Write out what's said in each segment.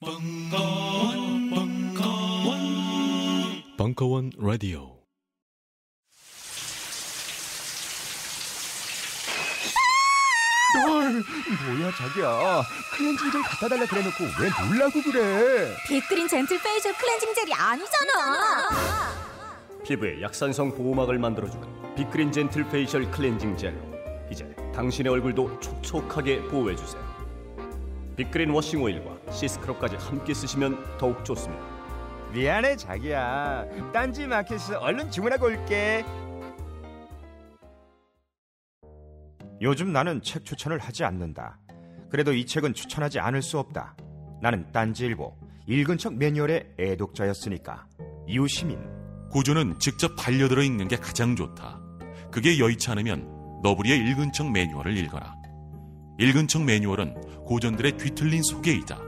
벙커원, 벙커원, 벙커원 라디오. 뭐야 자기야? 클렌징 젤 갖다 달라 그래놓고 왜 놀라고 그래? 빅그린 젠틀 페이셜 클렌징 젤이 아니잖아. 피부에 약산성 보호막을 만들어주는 빅그린 젠틀 페이셜 클렌징 젤로 이제 당신의 얼굴도 촉촉하게 보호해주세요. 빅그린 워싱 오일과 시스크럽까지 함께 쓰시면 더욱 좋습니다. 미안해 자기야. 딴지 마켓에서 얼른 주문하고 올게. 요즘 나는 책 추천을 하지 않는다. 그래도 이 책은 추천하지 않을 수 없다. 나는 딴지일보 읽은 척 매뉴얼의 애독자였으니까. 이웃시민. 고전은 직접 반려들어 읽는 게 가장 좋다. 그게 여의치 않으면 너부리의 읽은 척 매뉴얼을 읽어라. 읽은 척 매뉴얼은 고전들의 뒤틀린 소개이자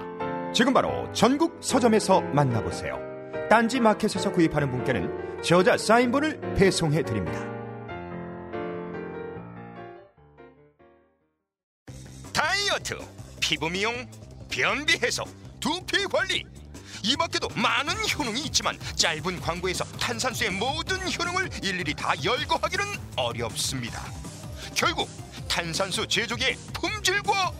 지금 바로 전국 서점에서 만나보세요 딴지 마켓에서 구입하는 분께는 저자 사인본을 배송해 드립니다 다이어트, 피부 미용, 변비 해소, 두피 관리. 이 밖에도 많은 효능이 있지만 짧은 광고에서 탄산수의 모든 효능을 일일이 다 열거하기는 어렵습니다. 결국 탄산수 제조기의 품질과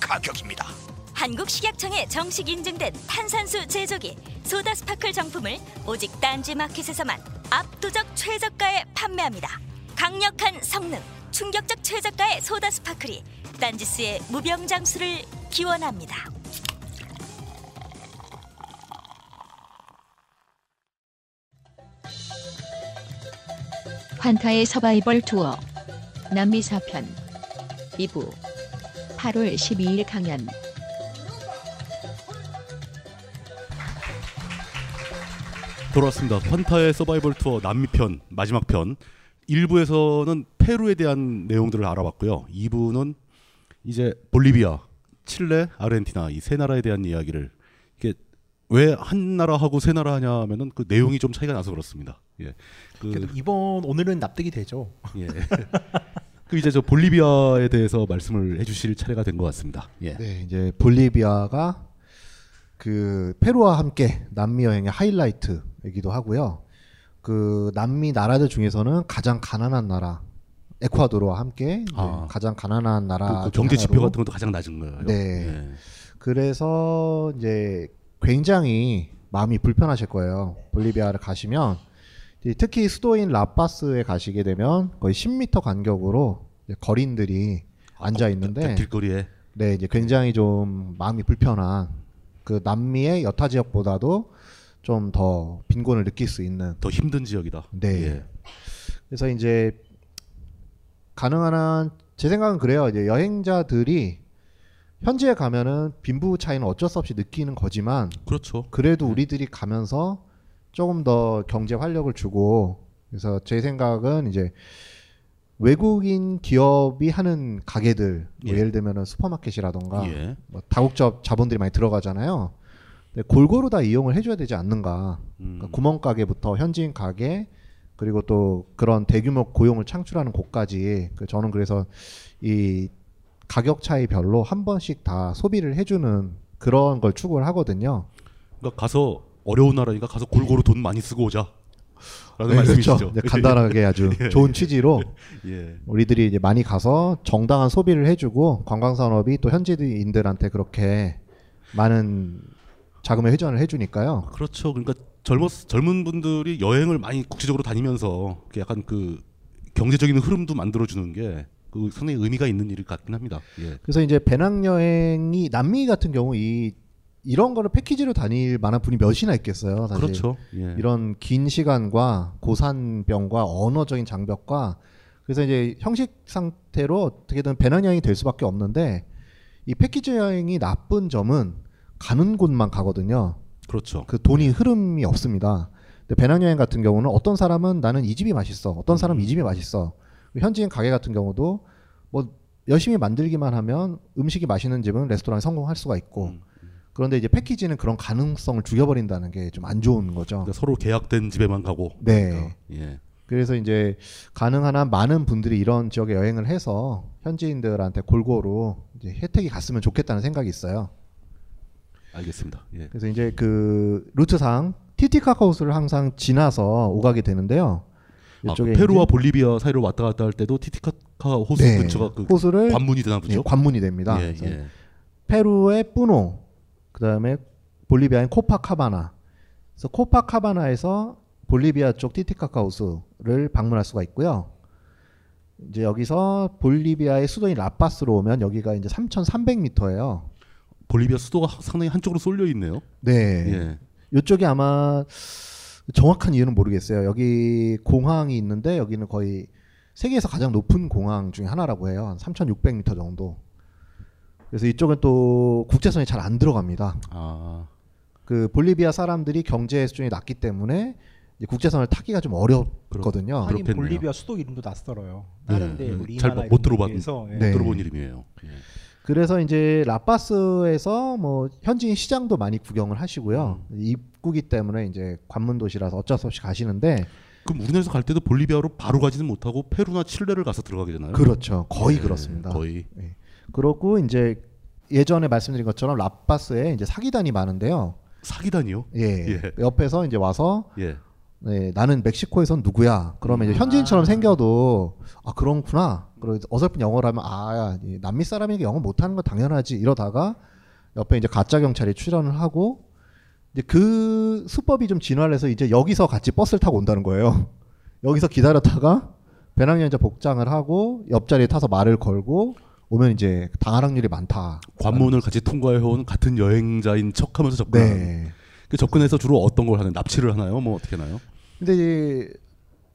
가격입니다. 한국식약청에 정식 인증된 탄산수 제조기 소다 스파클 정품을 오직 딴지 마켓에서만 압도적 최저가에 판매합니다. 강력한 성능, 충격적 최저가의 소다 스파클이 딴지스의 무병장수를 기원합니다. 환타의 서바이벌 투어 남미 4편 2부 8월 12일 강연 돌아왔습니다. 환타의 서바이벌 투어 남미 편 마지막 편 1부에서는 페루에 대한 내용들을 알아봤고요. 2부는 이제 볼리비아, 칠레, 아르헨티나 이 세 나라에 대한 이야기를 이게 왜 한 나라하고 세 나라 하냐면은 그 내용이 좀 차이가 나서 그렇습니다. 예. 그 이번 오늘은 납득이 되죠. 예. 그 이제 저 볼리비아에 대해서 말씀을 해주실 차례가 된 것 같습니다. 예. 네, 이제 볼리비아가 그 페루와 함께 남미 여행의 하이라이트이기도 하고요. 그 남미 나라들 중에서는 가장 가난한 나라 에콰도르와 함께 아. 가장 가난한 나라 그, 그중 경제 지표 같은 것도 가장 낮은 거예요. 네. 예. 그래서 이제 굉장히 마음이 불편하실 거예요. 볼리비아를 가시면 특히 수도인 라파스에 가시게 되면 거의 10m 간격으로 거린들이 앉아 있는데 길거리에 네, 이제 굉장히 좀 마음이 불편한 그 남미의 여타 지역보다도 좀 더 빈곤을 느낄 수 있는 더 힘든 지역이다. 네. 예. 그래서 이제 가능한 한 제 생각은 그래요. 이제 여행자들이 현지에 가면은 빈부 차이는 어쩔 수 없이 느끼는 거지만 그렇죠. 그래도 우리들이 가면서 조금 더 경제 활력을 주고 그래서 제 생각은 이제 외국인 기업이 하는 가게들 뭐 예. 예를 들면은 슈퍼마켓이라던가 예. 뭐 다국적 자본들이 많이 들어가잖아요. 근데 골고루 다 이용을 해줘야 되지 않는가. 음. 그러니까 구멍 가게부터 현지인 가게 그리고 또 그런 대규모 고용을 창출하는 곳까지 그 저는 그래서 이 가격 차이별로 한 번씩 다 소비를 해주는 그런 걸 추구를 하거든요. 그러니까 가서 어려운 나라니까 가서 골고루 돈 많이 쓰고 오자. 라는 네, 말씀이시죠. 그렇죠. 네, 간단하게 아주 예. 좋은 취지로 예. 우리들이 이제 많이 가서 정당한 소비를 해주고 관광 산업이 또 현지인들한테 그렇게 많은 자금의 회전을 해주니까요. 그렇죠. 그러니까 젊었 젊은 분들이 여행을 많이 국제적으로 다니면서 그 약간 그 경제적인 흐름도 만들어 주는 게 그 상당히 의미가 있는 일 같긴 합니다. 예. 그래서 이제 배낭 여행이 남미 같은 경우 이 이런 거를 패키지로 다닐 만한 분이 몇이나 있겠어요. 사실. 그렇죠. 예. 이런 긴 시간과 고산병과 언어적인 장벽과 그래서 이제 형식 상태로 어떻게든 배낭 여행이 될 수밖에 없는데 이 패키지 여행이 나쁜 점은 가는 곳만 가거든요. 그렇죠. 그 돈이 흐름이 없습니다. 근데 배낭 여행 같은 경우는 어떤 사람은 나는 이 집이 맛있어. 어떤 사람은 이 집이 맛있어. 현지인 가게 같은 경우도 뭐 열심히 만들기만 하면 음식이 맛있는 집은 레스토랑에 성공할 수가 있고 그런데 이제 패키지는 그런 가능성을 죽여버린다는 게 좀 안 좋은 거죠. 그러니까 서로 계약된 집에만 가고. 네. 그러니까, 예. 그래서 이제 가능한 한 많은 분들이 이런 지역에 여행을 해서 현지인들한테 골고루 이제 혜택이 갔으면 좋겠다는 생각이 있어요. 알겠습니다. 예. 그래서 이제 그 루트상 티티카카호수를 항상 지나서 오가게 되는데요. 아, 이쪽에 그 페루와 이제- 볼리비아 사이로 왔다 갔다 할 때도 티티카카 호수 네, 근처가 그 호수를 관문이 되나 보죠? 네, 관문이 됩니다. 예, 예. 페루의 뿌노, 그다음에 볼리비아인 코파카바나. 그래서 코파카바나에서 볼리비아 쪽 티티카카호수를 방문할 수가 있고요. 이제 여기서 볼리비아의 수도인 라파스로 오면 여기가 이제 3,300m예요. 볼리비아 수도가 상당히 한쪽으로 쏠려 있네요. 네. 예. 이쪽이 아마 정확한 이유는 모르겠어요. 여기 공항이 있는데 여기는 거의 세계에서 가장 높은 공항 중에 하나라고 해요. 한 3,600m 정도. 그래서 이쪽은 또 국제선이 잘 안 들어갑니다. 아. 그 볼리비아 사람들이 경제 수준이 낮기 때문에 이제 국제선을 타기가 좀 어렵거든요. 하긴 볼리비아 수도 이름도 낯설어요. 다른데 예, 뭐잘 리마나 못 이런 들어봤 예. 못 네. 들어본 이름이에요. 예. 그래서 이제 라파스에서 뭐 현지인 시장도 많이 구경을 하시고요. 입구기 때문에 이제 관문 도시라서 어쩔 수 없이 가시는데 그럼 우리나라에서 갈 때도 볼리비아로 바로 가지는 못하고 페루나 칠레를 가서 들어가게 되나요? 그렇죠. 거의 예, 그렇습니다. 거의. 네. 그렇고 이제 예전에 말씀드린 것처럼 라파스에 이제 사기단이 많은데요. 사기단이요? 예. 예. 옆에서 이제 와서 예. 네, 나는 멕시코에선 누구야? 그러면 이제 현지인처럼 생겨도 아 그렇구나. 그리고 어설픈 영어를 하면 아이 남미 사람에게 영어 못하는 건 당연하지 이러다가 옆에 이제 가짜 경찰이 출연을 하고 이제 그 수법이 좀 진화해서 이제 여기서 같이 버스를 타고 온다는 거예요. 여기서 기다렸다가 배낭여행자 복장을 하고 옆자리에 타서 말을 걸고 오면 이제 당할 확률이 많다. 관문을 같이 통과해온 같은 여행자인 척하면서 접근하는. 네. 그 접근해서 주로 어떤 걸 하는? 납치를 하나요? 뭐 어떻게 하나요? 근데 이제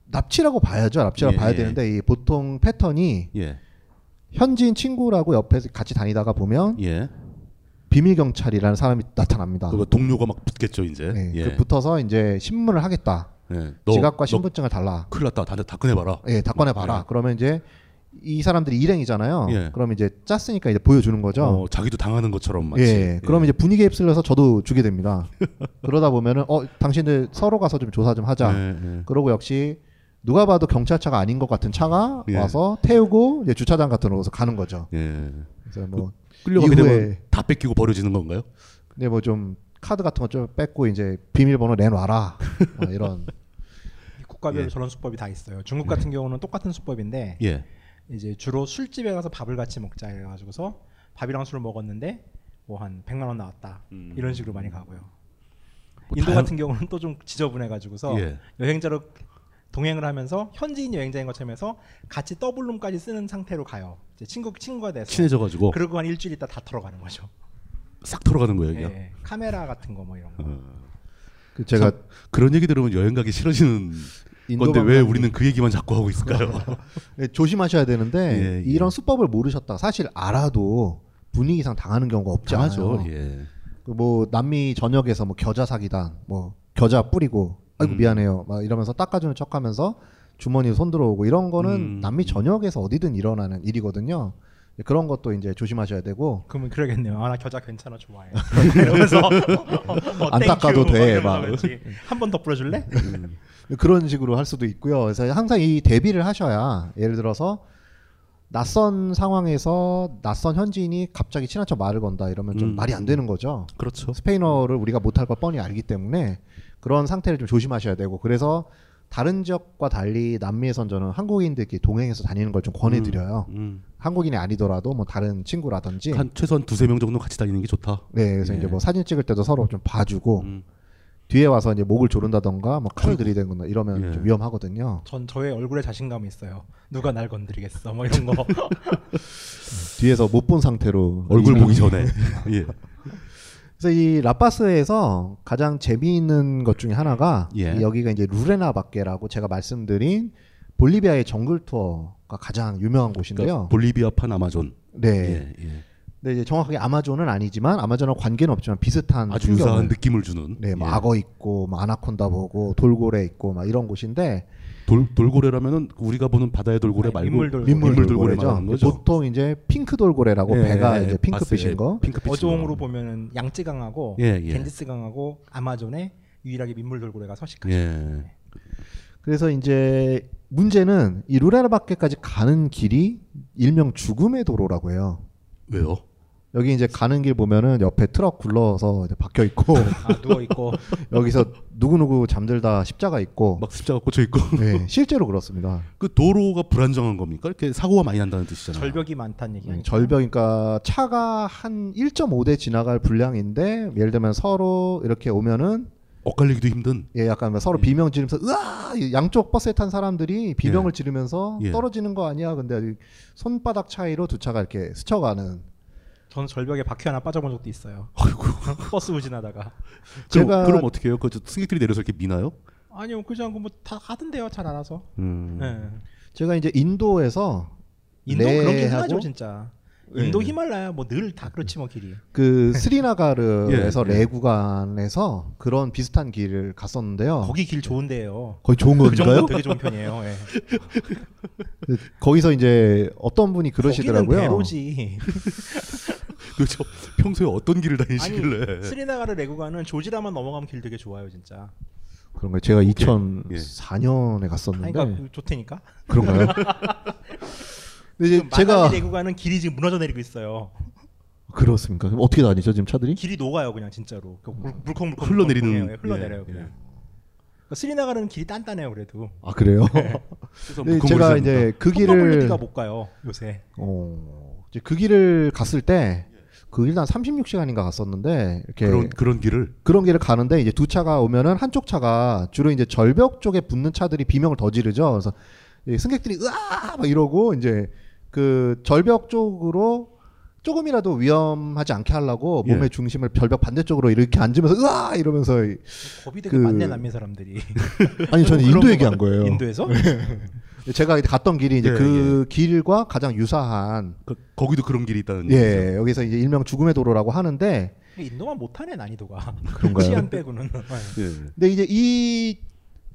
납치라고 봐야죠. 납치라고 예, 봐야 예. 되는데 이 보통 패턴이 예. 현지인 친구라고 옆에서 같이 다니다가 보면 예. 비밀 경찰이라는 사람이 나타납니다. 그 동료가 막 붙겠죠 이제. 네, 예. 그 붙어서 이제 신문을 하겠다. 예. 너- 지갑과 너 신분증을 달라. 큰일 났다. 다, 다 꺼내봐라. 예, 다 꺼내봐라. 예. 그러면 이제 이 사람들이 일행이잖아요. 예. 그럼 이제 짰으니까 이제 보여주는 거죠. 어, 자기도 당하는 것처럼 마치. 예, 그러면 이제 분위기에 휩쓸려서 저도 주게 됩니다. 그러다 보면은 어 당신들 서로 가서 좀 조사 좀 하자. 예, 예. 그러고 역시 누가 봐도 경찰차가 아닌 것 같은 차가 예. 와서 태우고 이제 주차장 같은 곳으로 가는 거죠. 예. 그래서 뭐 끌려가게 이후에 되면 다 뺏기고 버려지는 건가요? 근데 뭐좀 카드 같은 거 좀 뺏고 이제 비밀번호 내놔라 뭐 이런 국가별로 예. 저런 수법이 다 있어요. 중국 같은 경우는 똑같은 수법인데 예. 이제 주로 술집에 가서 밥을 같이 먹자 해가지고서 밥이랑 술을 먹었는데 뭐 한 100만 원 나왔다 음. 이런 식으로 많이 가고요. 뭐 인도 다양- 같은 경우는 또 좀 지저분해가지고서 예. 여행자로 동행을 하면서 현지인 여행자인 것처럼 해서 같이 더블룸까지 쓰는 상태로 가요. 이제 친구 친구가 돼서 친해져가지고 그리고 한 일주일 있다 다 털어가는 거죠. 싹 털어가는 거예요. 예, 그냥. 예. 카메라 같은 거 뭐 이런 거. 그 제가 참, 그런 얘기 들으면 여행 가기 싫어지는 건데 왜 우리는 그 얘기만 자꾸 하고 있을까요? 예, 조심하셔야 되는데 예, 예. 이런 수법을 모르셨다. 사실 알아도 분위기상 당하는 경우가 없지. 않아요. 예. 그뭐 남미 전역에서 뭐 겨자 사기단, 뭐 겨자 뿌리고, 아이고 음. 미안해요, 막 이러면서 닦아주는 척하면서 주머니 손 들어오고 이런 거는 음. 남미 전역에서 어디든 일어나는 일이거든요. 그런 것도 이제 조심하셔야 되고 그러면 그러겠네요. 아나 겨자 괜찮아 좋아해. 이러면서 어, 안 닦아도 돼, 막. 한 번 더 뿌려줄래? 그런 식으로 할 수도 있고요. 그래서 항상 이 대비를 하셔야 예를 들어서 낯선 상황에서 낯선 현지인이 갑자기 친한 척 말을 건다 이러면 좀 음. 말이 안 되는 거죠. 그렇죠. 스페인어를 우리가 못할 걸 뻔히 알기 때문에 그런 상태를 좀 조심하셔야 되고 그래서 다른 지역과 달리 남미에선 저는 한국인들끼리 동행해서 다니는 걸 좀 권해드려요. 음. 한국인이 아니더라도 뭐 다른 친구라든지 한 최소한 두세 명 정도 같이 다니는 게 좋다. 네, 그래서 예. 이제 뭐 사진 찍을 때도 서로 좀 봐주고 음. 뒤에 와서 이제 목을 조른다던가 뭐 칼을 들이대거나 이러면 예. 좀 위험하거든요. 전 저의 얼굴에 자신감이 있어요. 누가 날 건드리겠어? 뭐 이런 거. 뒤에서 못 본 상태로 얼굴 보기 전에. 예. 그래서 이 라파스에서 가장 재미있는 것 중에 하나가 예. 이 여기가 이제 루레나 바게라고 제가 말씀드린 볼리비아의 정글 투어가 가장 유명한 곳인데요. 그러니까 볼리비아판 아마존. 네. 예, 예. 근데 이제 정확하게 아마존은 아니지만 아마존과 관계는 없지만 비슷한 아주 풍경을 유사한 느낌을 주는. 네, 뭐 예. 악어 있고, 뭐 아나콘다 보고, 돌고래 있고, 막 이런 곳인데 돌 돌고래라면은 우리가 보는 바다의 돌고래 아니, 말고 민물 돌고래. 민물, 민물 돌고래죠. 돌고래 말하는 거죠. 보통 이제 핑크 돌고래라고 예, 배가 예, 이제 핑크빛인. 거. 핑크빛인 어종으로 거. 보면은 양쯔강하고 예, 예. 겐지스강하고 아마존에 유일하게 민물 돌고래가 서식하죠. 예. 그래서 이제 문제는 이 루레라바케까지 가는 길이 일명 죽음의 도로라고 해요. 왜요? 여기 이제 가는 길 보면은 옆에 트럭 굴러서 이제 박혀 있고 아 누워 있고 여기서 누구 누구 잠들다 십자가 있고 막 십자가 꽂혀 있고. 네, 실제로 그렇습니다. 그 도로가 불안정한 겁니까? 이렇게 사고가 많이 난다는 뜻이잖아요. 절벽이 많다는 얘기 네, 아니에요? 절벽 그러니까 차가 한 1.5대 지나갈 분량인데 예를 들면 서로 이렇게 오면은 엇갈리기도 힘든. 예, 약간 서로 예. 비명 지르면서 으아 양쪽 버스에 탄 사람들이 비명을 지르면서 예. 떨어지는 거 아니야? 근데 손바닥 차이로 두 차가 이렇게 스쳐가는 저는 절벽에 바퀴 하나 빠져본 적도 있어요. 아이고. 버스 후진하다가 그럼, 제가- 그럼 어떻게 해요? 그 승객들이 내려서 이렇게 미나요? 아니요 그지 않고 뭐 다 하던데요 잘 알아서. 음. 네. 제가 이제 인도에서 인도 그런 게 흔하죠 진짜. 네. 인도 히말라야 뭐 늘 다 그렇지 뭐 길이. 그 스리나가르에서 예, 예. 레 구간에서 그런 비슷한 길을 갔었는데요. 거기 길 좋은데요. 거의 좋은 그 건가요? 정도 되게 좋은 편이에요. 예. 그 거기서 이제 어떤 분이 거기는 그러시더라고요. 대로지. 그렇죠. 평소에 어떤 길을 아니 다니시길래? 스리나가르 레구가는 조지라만 넘어가면 길 되게 좋아요 진짜. 그런 거 제가 예. 2004년에 갔었는데 아니 그러니까 그 좋다니까. 그런가요? 근데 이제 지금 제가 레구가는 길이 지금 무너져 내리고 있어요. 그렇습니까? 그럼 어떻게 다니죠 지금 차들이? 길이 녹아요 그냥 진짜로. 그 물- 물컹물컹 흘러내리는- 물컹물컹해요. 흘러내려요 예, 그냥. 예. 그러니까 스리나가르는 길이 단단해요 그래도. 아 그래요? 그래서 근데 물컹거리지 제가. 이제 그 길을 길을 못 가요 요새. 어, 이제 그 길을 갔을 때 그 일단 36시간인가 갔었는데 이렇게 그런 그런 길을 그런 길을 가는데 이제 두 차가 오면은 한쪽 차가 주로 이제 절벽 쪽에 붙는 차들이 비명을 더 지르죠. 그래서 이 승객들이 으아 막 이러고 이제 그 절벽 쪽으로 조금이라도 위험하지 않게 하려고 예. 몸의 중심을 절벽 반대쪽으로 이렇게 앉으면서 으아 이러면서 이- 겁이 되게 그- 많네 남미 사람들이. 아니 저는 인도 거 얘기한 봐. 거예요. 인도에서? 제가 갔던 길이 이제 예, 그 길과 가장 유사한 그, 거기도 그런 길이 있다는 예 여기서 이제 일명 죽음의 도로라고 하는데 인도만 못하네 난이도가. 그런가요? 치안 빼고는. 네. 예. 근데 이제 이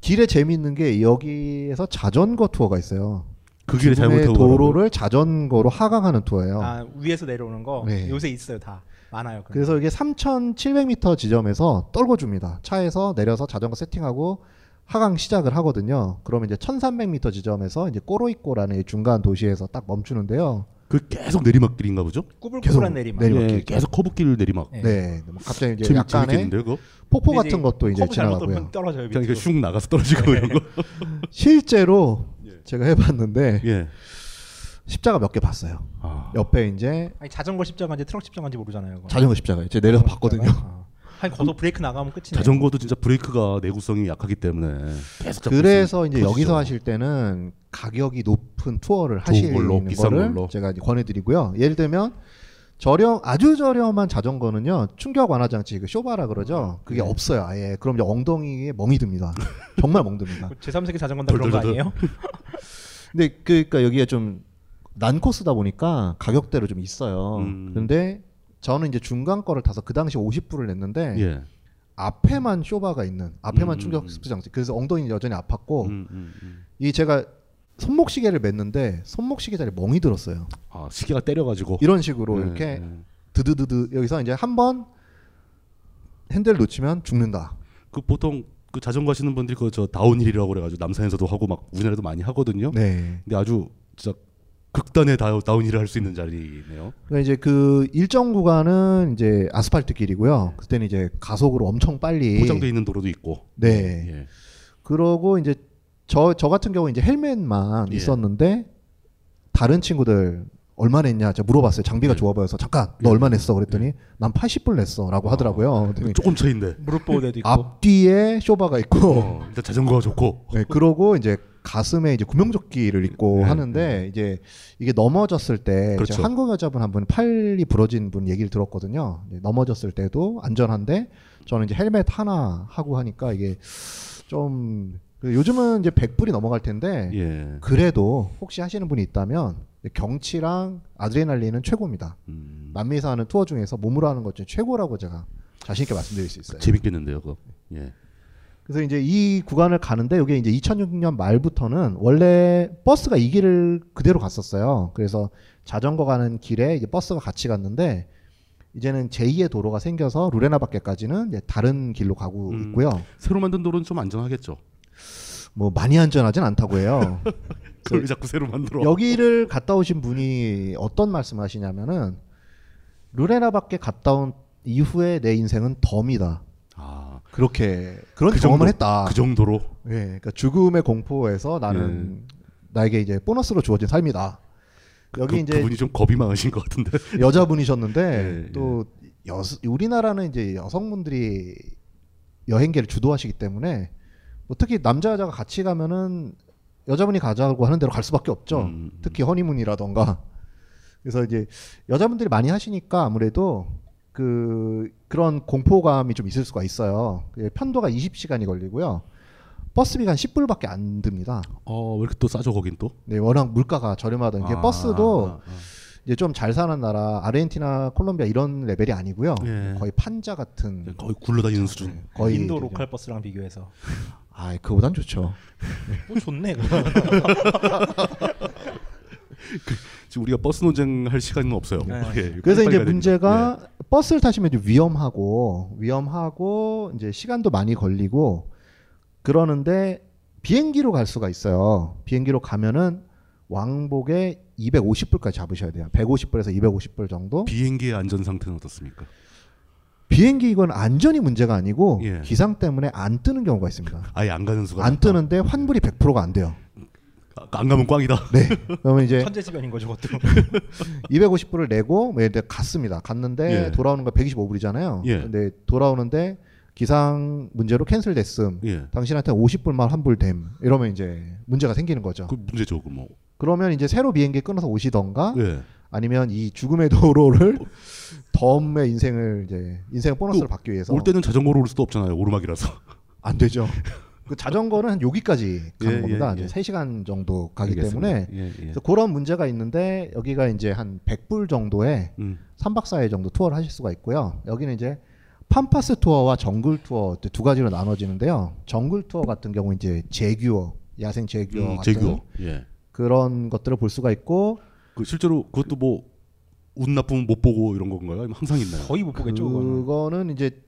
길에 재미있는 게 여기에서 자전거 투어가 있어요. 그 길에 죽음의 잘못 타고 도로를 자전거로 하강하는 투어예요. 아 위에서 내려오는 거 네. 요새 있어요 다 많아요. 그래서 이게 3,700m 지점에서 떨궈 줍니다. 차에서 내려서 자전거 세팅하고 하강 시작을 하거든요. 그러면 이제 1,300m 지점에서 이제 꼬로이꼬라는 이 중간 도시에서 딱 멈추는데요. 그 계속 내리막길인가 보죠? 꾸불꾸불한 내리막. 내리막. 예, 계속 커브길 내리막. 네. 네, 뭐 갑자기 이제 재밌, 약간의 재밌겠는데요, 그거? 폭포 같은 것도 이제 지나가고요. 떨어져요. 그냥 슉 나가서 떨어지고 이런 거. 실제로 제가 해봤는데 예. 십자가 몇 개 봤어요. 아. 옆에 이제 아니 자전거 십자가인지 트럭 십자가인지 모르잖아요. 그거. 자전거 십자가요. 제가 내려서 봤거든요. 아. 한 거기서 브레이크 나가면 끝이네. 자전거도 진짜 브레이크가 내구성이 약하기 때문에 계속 잡고 그래서 있으면 이제 터지죠. 여기서 하실 때는 가격이 높은 투어를 하시는 걸로, 비싼 거를 걸로. 제가 이제 권해드리고요. 예를 들면 저렴 아주 저렴한 자전거는요 충격 완화 장치 그 쇼바라 그러죠. 그게 네. 없어요 아예. 그럼 이제 엉덩이에 멍이 듭니다. 정말 멍 듭니다. 제3세계 자전거다 그런 거. 아니에요? 근데 그러니까 여기가 좀난 코스다 보니까 가격대로 좀 있어요. 음. 근데 저는 이제 중간 거를 타서 그 당시 50불을 냈는데 예. 앞에만 쇼바가 있는 앞에만 음, 충격 음. 습 장치. 그래서 엉덩이는 여전히 아팠고 음, 음, 음. 이 제가 손목 시계를 맸는데 손목 시계 자리에 멍이 들었어요. 아, 시계가 때려가지고 이런 식으로 네, 이렇게 네. 드드드드 여기서 이제 한 번 핸들 놓치면 죽는다. 그 보통 그 자전거 하시는 분들이 그 저 다운힐이라고 그래가지고 남산에서도 하고 막 우리나라도 많이 하거든요. 네. 근데 아주 진짜 극단의 다운, 다운힐을 할 수 있는 자리네요. 그러니까 이제 그 일정 구간은 이제 아스팔트 길이고요. 그때는 이제 가속으로 엄청 빨리 포장돼 있는 도로도 있고. 네. 예. 그러고 이제 저 저 같은 경우 이제 헬멧만 예. 있었는데 다른 친구들 얼마 냈냐 제가 물어봤어요. 장비가 예. 좋아 보여서 잠깐 너 예. 얼마 냈어 그랬더니 난 80불 냈어라고 하더라고요. 그랬더니 조금 차인데. 무릎 보호대도 있고. 앞뒤에 쇼바가 있고 어, 일단 자전거가 좋고. 네, 그러고 이제 가슴에 이제 구명조끼를 입고 네, 하는데 이제 이게 넘어졌을 때 그렇죠. 한국 여자분 한 분 팔이 부러진 분 얘기를 들었거든요. 넘어졌을 때도 안전한데 저는 이제 헬멧 하나 하고 하니까 이게 좀그 요즘은 이제 100불이 넘어갈 텐데 예. 그래도 혹시 하시는 분이 있다면 경치랑 아드레날린은 최고입니다. 음. 남미에서 하는 투어 중에서 몸으로 하는 것 중에 최고라고 제가 자신 있게 말씀드릴 수 있어요. 재밌겠는데요, 그거. 예. 그래서 이제 이 구간을 가는데 이게 이제 2006년 말부터는 원래 버스가 이 길을 그대로 갔었어요. 그래서 자전거 가는 길에 이제 버스가 같이 갔는데 이제는 제2의 도로가 생겨서 루레나밖에까지는 이제 다른 길로 가고 음. 있고요. 새로 만든 도로는 좀 안전하겠죠. 뭐 많이 안전하진 않다고 해요. 그걸 왜 자꾸 새로 만들어? 여기를 갔다 오신 분이 어떤 말씀을 하시냐면은 루레나밖에 갔다 온 이후에 내 인생은 덤이다. 아, 그렇게 그런 그 경험을 정도- 했다. 그 정도로. 예, 그러니까 죽음의 공포에서 나는 나에게 이제 보너스로 주어진 삶이다. 여기 그, 이제 그분이 좀 겁이 많으신 것 같은데. 여자분이셨는데 예, 또 여, 우리나라는 이제 여성분들이 여행계를 주도하시기 때문에 뭐 특히 남자 여자가 같이 가면은 여자분이 가자고 하는 대로 갈 수밖에 없죠. 음, 특히 허니문이라던가. 그래서 이제 여자분들이 많이 하시니까 아무래도 그 그런 공포감이 좀 있을 수가 있어요. 그 편도가 20시간이 걸리고요. 버스비가 한 10불밖에 안 듭니다. 어, 왜 이렇게 또 싸죠, 거긴 또? 네, 워낙 물가가 저렴하던 게 아, 버스도 아, 아. 이제 좀 잘 사는 나라 아르헨티나, 콜롬비아 이런 레벨이 아니고요. 예. 거의 판자 같은 거의 굴러다니는 수준. 거의 인도. local 버스랑 비교해서 아, 그보단 좋죠. 뭐 좋네. 그거. 지금 우리가 버스 논쟁할 시간은 없어요. 네. 예, 그래서 이제. 문제가 버스를 타시면 좀 위험하고 위험하고 이제 시간도 많이 걸리고 그러는데 비행기로 갈 수가 있어요. 비행기로 가면은 왕복에 250불까지 잡으셔야 돼요. 150불에서 250불 정도. 예. 비행기의 안전 상태는 어떻습니까? 비행기 이건 안전이 문제가 아니고 예. 기상 때문에 안 뜨는 경우가 있습니다. 아예 안 가는 수가 안 많다. 뜨는데 환불이 100%가 안 돼요. 아, 안 가면 꽝이다. 네. 그러면 이제 천재지변인 거죠, 그것도. 250불을 내고 뭐 예를 들어 갔습니다. 갔는데 예. 돌아오는 거 125불이잖아요. 예. 근데 돌아오는데 기상 문제로 캔슬됐음. 예. 당신한테 50불만 환불됨. 이러면 이제 문제가 생기는 거죠. 그 문제죠, 그 뭐. 그러면 이제 새로 비행기 끊어서 오시던가 예. 아니면 이 죽음의 도로를 덤의 인생을 이제 인생 보너스를 받기 위해서 올 때는 자전거로 올 수도 없잖아요. 오르막이라서. 안 되죠. 그 자전거는 한 여기까지 가는 예, 겁니다. 예, 예. 이제 3시간 정도 가기 알겠습니다. 때문에 예, 예. 그래서 그런 문제가 있는데 여기가 이제 한 100불 정도에 음. 3박 4일 정도 투어를 하실 수가 있고요. 여기는 이제 팜파스 투어와 정글 투어 두 가지로 나눠지는데요. 정글 투어 같은 경우 이제 제규어, 야생 제규어 음, 같은 제규어. 예. 그런 것들을 볼 수가 있고 그 실제로 그것도 뭐 운 나쁘면 못 보고 이런 건가요? 항상 있나요? 거의 못 보겠죠, 그거는. 이제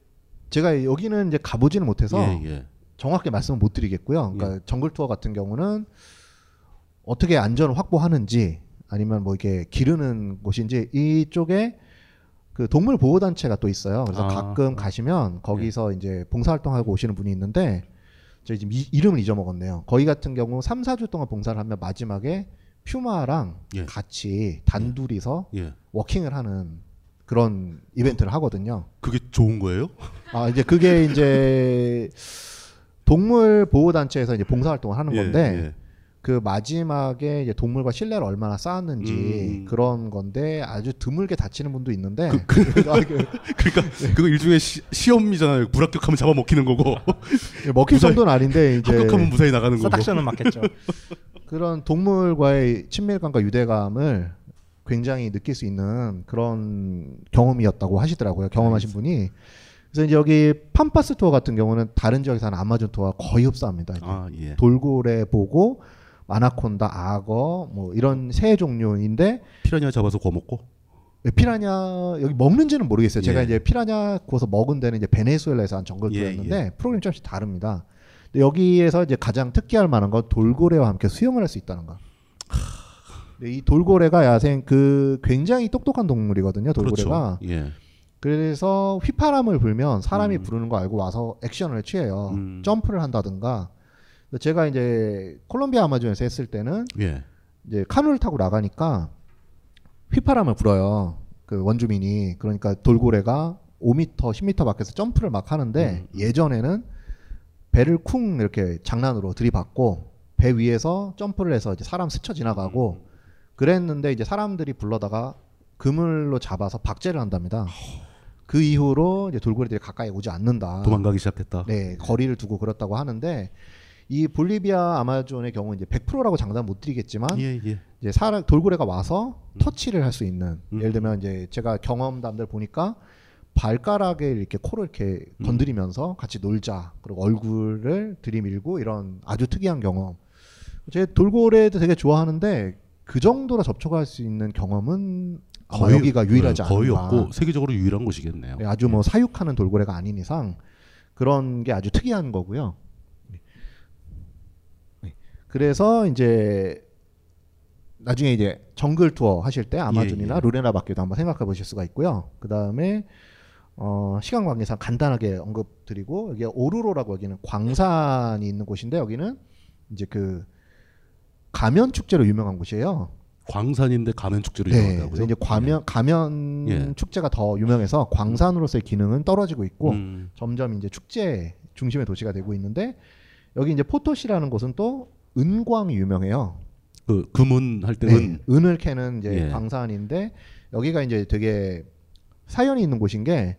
제가 여기는 이제 가보지는 못해서 예, 예. 정확하게 말씀을 못 드리겠고요. 그러니까 정글 투어 같은 경우는 어떻게 안전을 확보하는지 아니면 뭐 이게 기르는 곳인지 이쪽에 그 동물 보호 단체가 또 있어요. 그래서 아, 가끔 가시면 거기서 이제 봉사활동하고 오시는 분이 있는데 저희 지금 이, 이름을 잊어먹었네요. 거기 같은 경우 3, 4주 동안 봉사를 하면 마지막에 퓨마랑 예. 같이 단둘이서 예. 워킹을 하는 그런 이벤트를 하거든요. 그게 좋은 거예요? 아 이제 그게 이제 동물 보호 단체에서 이제 봉사 활동을 하는 예, 건데 예. 그 마지막에 이제 동물과 신뢰를 얼마나 쌓았는지 음. 그런 건데 아주 드물게 다치는 분도 있는데 그, 아, 그- 그 러니까 그거 일종의 시, 시험이잖아요. 불합격하면 잡아먹히는 거고. 먹힐 무사히- 정도는 아닌데 이제 합격하면 무사히 나가는 거고. 싸닥션은 맞겠죠. 그런 동물과의 친밀감과 유대감을 굉장히 느낄 수 있는 그런 경험이었다고 하시더라고요. 경험하신 분이. 그래서 이제 여기 팜파스 투어 같은 경우는 다른 지역에서 하는 아마존 투어와 거의 흡사합니다. 아, 예. 돌고래 보고 아나콘다, 악어 뭐 이런 새 종류인데 피라냐 잡아서 구워 먹고. 피라냐 여기 먹는지는 모르겠어요. 제가 예. 이제 피라냐 구워서 먹은 데는 이제 베네수엘라에서 한 정글 예, 투어였는데 프로그램이 조금씩 다릅니다. 근데 여기에서 이제 가장 특기할 만한 건 돌고래와 함께 수영을 할 수 있다는 거. 근데 이 돌고래가 야생 그 굉장히 똑똑한 동물이거든요. 돌고래가. 그렇죠. 예. 그래서 휘파람을 불면 사람이 부르는 거 알고 와서 액션을 취해요. 음. 점프를 한다든가. 제가 이제 콜롬비아 아마존에서 했을 때는 예. 이제 카누를 타고 나가니까 휘파람을 불어요. 그 원주민이 그러니까 돌고래가 5m, 10m 밖에서 점프를 막 하는데 예전에는 배를 쿵 이렇게 장난으로 들이받고 배 위에서 점프를 해서 이제 사람 스쳐 지나가고 그랬는데 이제 사람들이 불러다가 그물로 잡아서 박제를 한답니다. 그 이후로 이제 돌고래들이 가까이 오지 않는다. 도망가기 시작했다. 네, 거리를 두고 그렇다고 하는데 이 볼리비아 아마존의 경우 이제 100%라고 장담 못 드리겠지만 예, 예. 이제 사람 돌고래가 와서 터치를 할 수 있는 음. 예를 들면 이제 제가 경험담들 보니까 발가락에 이렇게 코를 이렇게 음. 건드리면서 같이 놀자 그리고 얼굴을 들이밀고 이런 아주 특이한 경험 제 돌고래도 되게 좋아하는데 그 정도로 접촉할 수 있는 경험은 아마 여기가 유일하지 네, 거의 않은가. 없고 세계적으로 유일한 곳이겠네요. 네, 아주 뭐 사육하는 돌고래가 아닌 이상 그런 게 아주 특이한 거고요. 네. 그래서 이제 나중에 이제 정글 투어 하실 때 아마존이나 예, 예. 루레나 밖에도 한번 생각해 보실 수가 있고요. 그 다음에 어, 시간 관계상 간단하게 언급드리고 여기 오루로라고 여기는 광산이 있는 곳인데 여기는 이제 그 가면 축제로 유명한 곳이에요. 광산인데 가면 축제로 네, 유명하다고요? 이제 가면 가면 예. 축제가 더 유명해서 광산으로서의 기능은 떨어지고 있고 음. 점점 이제 축제 중심의 도시가 되고 있는데 여기 이제 포토시라는 곳은 또 은광이 유명해요. 그 금은 할 네, 때는 은을 캐는 이제 예. 광산인데 여기가 이제 되게 사연이 있는 곳인 게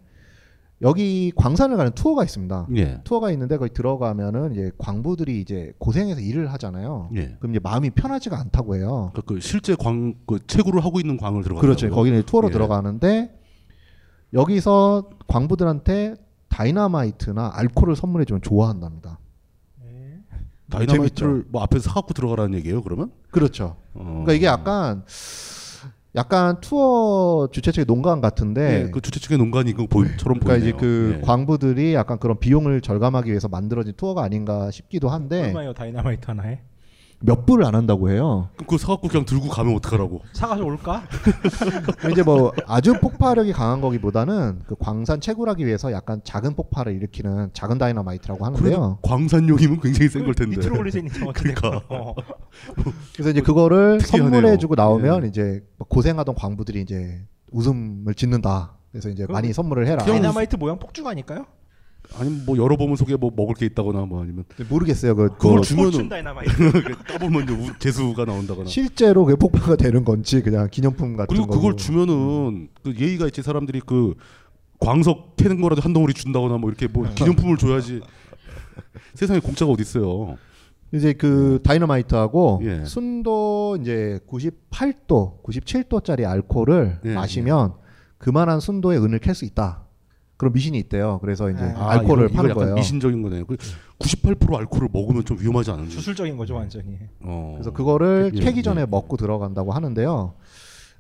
여기 광산을 가는 투어가 있습니다. 예. 투어가 있는데 거기 들어가면은 이제 광부들이 이제 고생해서 일을 하잖아요. 예. 그럼 이제 마음이 편하지가 않다고 해요. 그러니까 그 실제 광 그 채굴을 하고 있는 광을 들어가 그렇죠. 거기는 투어로 예. 들어가는데 여기서 광부들한테 다이나마이트나 알코올을 선물해 주면 좋아한답니다. 다이나마이트를? 뭐 앞에서 사갖고 들어가라는 얘기예요. 그러면? 그렇죠. 어. 그러니까 이게 약간 약간 투어 주최 측의 농간 같은데 예, 그 주최 측의 농간이 그처럼 그러니까 이제 보이네요. 그 예. 광부들이 약간 그런 비용을 절감하기 위해서 만들어진 투어가 아닌가 싶기도 한데 얼마예요 다이나마이트 하나에? 몇 불을 안 한다고 해요. 그럼 그거 사갖고 그냥 들고 가면 어떡하라고? 사가지고 올까? 이제 뭐 아주 폭발력이 강한 거기보다는 그 광산 채굴하기 위해서 약간 작은 폭발을 일으키는 작은 다이나마이트라고 하는데요. 광산용이면 굉장히 센 걸 텐데. 니트로글리세린처럼 어떻게 그러니까. 어. 그래서 이제 그거를 특이하네요. 선물해주고 나오면 예. 이제 고생하던 광부들이 이제 웃음을 짓는다. 그래서 이제 많이 선물을 해라. 다이나마이트 모양 폭주가 아닐까요? 아니면 뭐 열어보면 속에 뭐 먹을 게 있다거나 뭐 아니면 모르겠어요. 그 그걸 그 주면은. 따보면 이제 우- 개수가 나온다거나. 실제로 그게 폭파가 되는 건지 그냥 기념품 같은 그리고 그걸 거고. 주면은 그 예의가 있지 사람들이 그 광석 캐는 거라도 한 덩어리 준다거나 뭐 이렇게 뭐 기념품을 줘야지. 세상에 공짜가 어디 있어요? 이제 그 다이너마이트하고 예. 순도 이제 98도, 97도짜리 알코올을 예, 마시면 그만한 순도의 은을 캘 수 있다. 그런 미신이 있대요. 그래서 이제 아, 알코올을 이거- 파는 거예요. 미신적인 거네요. 그98% 알코올을 먹으면 좀 위험하지 않은지. 수술적인 거죠 완전히. 어. 그래서 그거를 예, 캐기 전에 예. 먹고 들어간다고 하는데요.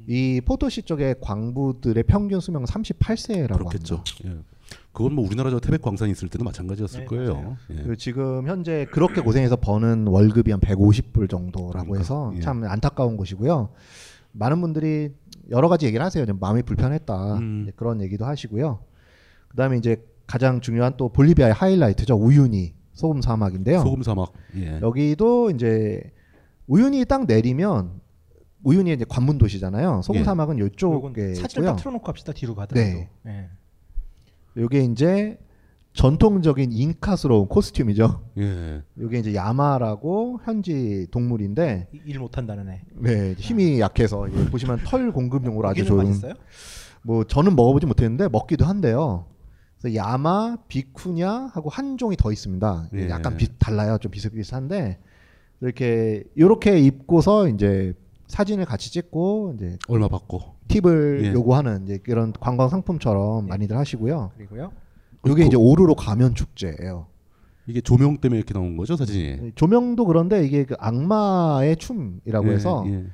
이 포토시 쪽에 광부들의 평균 수명은 38세라고 그렇겠죠. 합니다. 예. 그건 뭐 우리나라 저 태백 광산이 있을 때도 마찬가지였을 네, 거예요. 예. 그리고 지금 현재 그렇게 고생해서 버는 월급이 한 150불 정도라고 그러니까, 해서 예. 참 안타까운 곳이고요. 많은 분들이 여러 가지 얘기를 하세요. 좀 마음이 불편했다 음. 이제 그런 얘기도 하시고요. 그다음에 이제 가장 중요한 또 볼리비아의 하이라이트죠. 우유니 소금 사막인데요. 소금 사막. 예. 여기도 이제 우유니 딱 내리면 우유니 이제 관문 도시잖아요. 소금 예. 사막은 이쪽에 사진을. 딱 틀어놓고 합시다 뒤로 가더라도. 네. 예. 이게 이제 전통적인 잉카스러운 코스튬이죠. 예. 이게 이제 야마라고 현지 동물인데 이- 일 못한다는 애. 네, 힘이 약해서 이게 보시면 털 공급용으로 아주 좋은 맛있어요? 뭐 저는 먹어보지 못했는데 먹기도 한데요. 그래서 야마, 비쿠냐 하고 한 종이 더 있습니다. 예. 약간 비, 달라요. 좀 비슷비슷한데 이렇게 이렇게 입고서 이제 사진을 같이 찍고 이제 얼마 받고. 팁을 예. 요구하는 이제 그런 관광 상품처럼 많이들 하시고요. 그리고요. 이게 그- 이제 오르로 가면 축제예요. 이게 조명 때문에 이렇게 나온 거죠 사진이. 조명도 그런데 이게 그 악마의 춤이라고 예, 해서 예.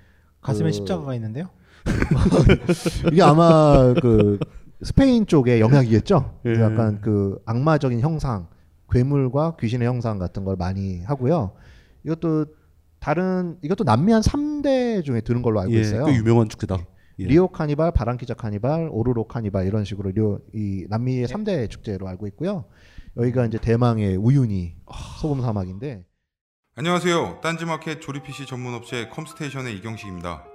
가슴에 그- 십자가가 있는데요. 이게 아마 그 스페인 쪽의 영향이겠죠. 예. 약간 그 악마적인 형상, 괴물과 귀신의 형상 같은 걸 많이 하고요. 이것도 다른 이것도 남미 한 3대 중에 드는 걸로 알고 예, 있어요. 꽤 유명한 축제다. 예. 리오 카니발, 바랑키야 카니발, 오루로 카니발 이런 식으로 리오 이 남미의 3대 축제로 알고 있고요. 여기가 이제 대망의 우유니 소금 사막인데 안녕하세요. 딴지마켓 조립 PC 전문 업체 컴스테이션의 이경식입니다.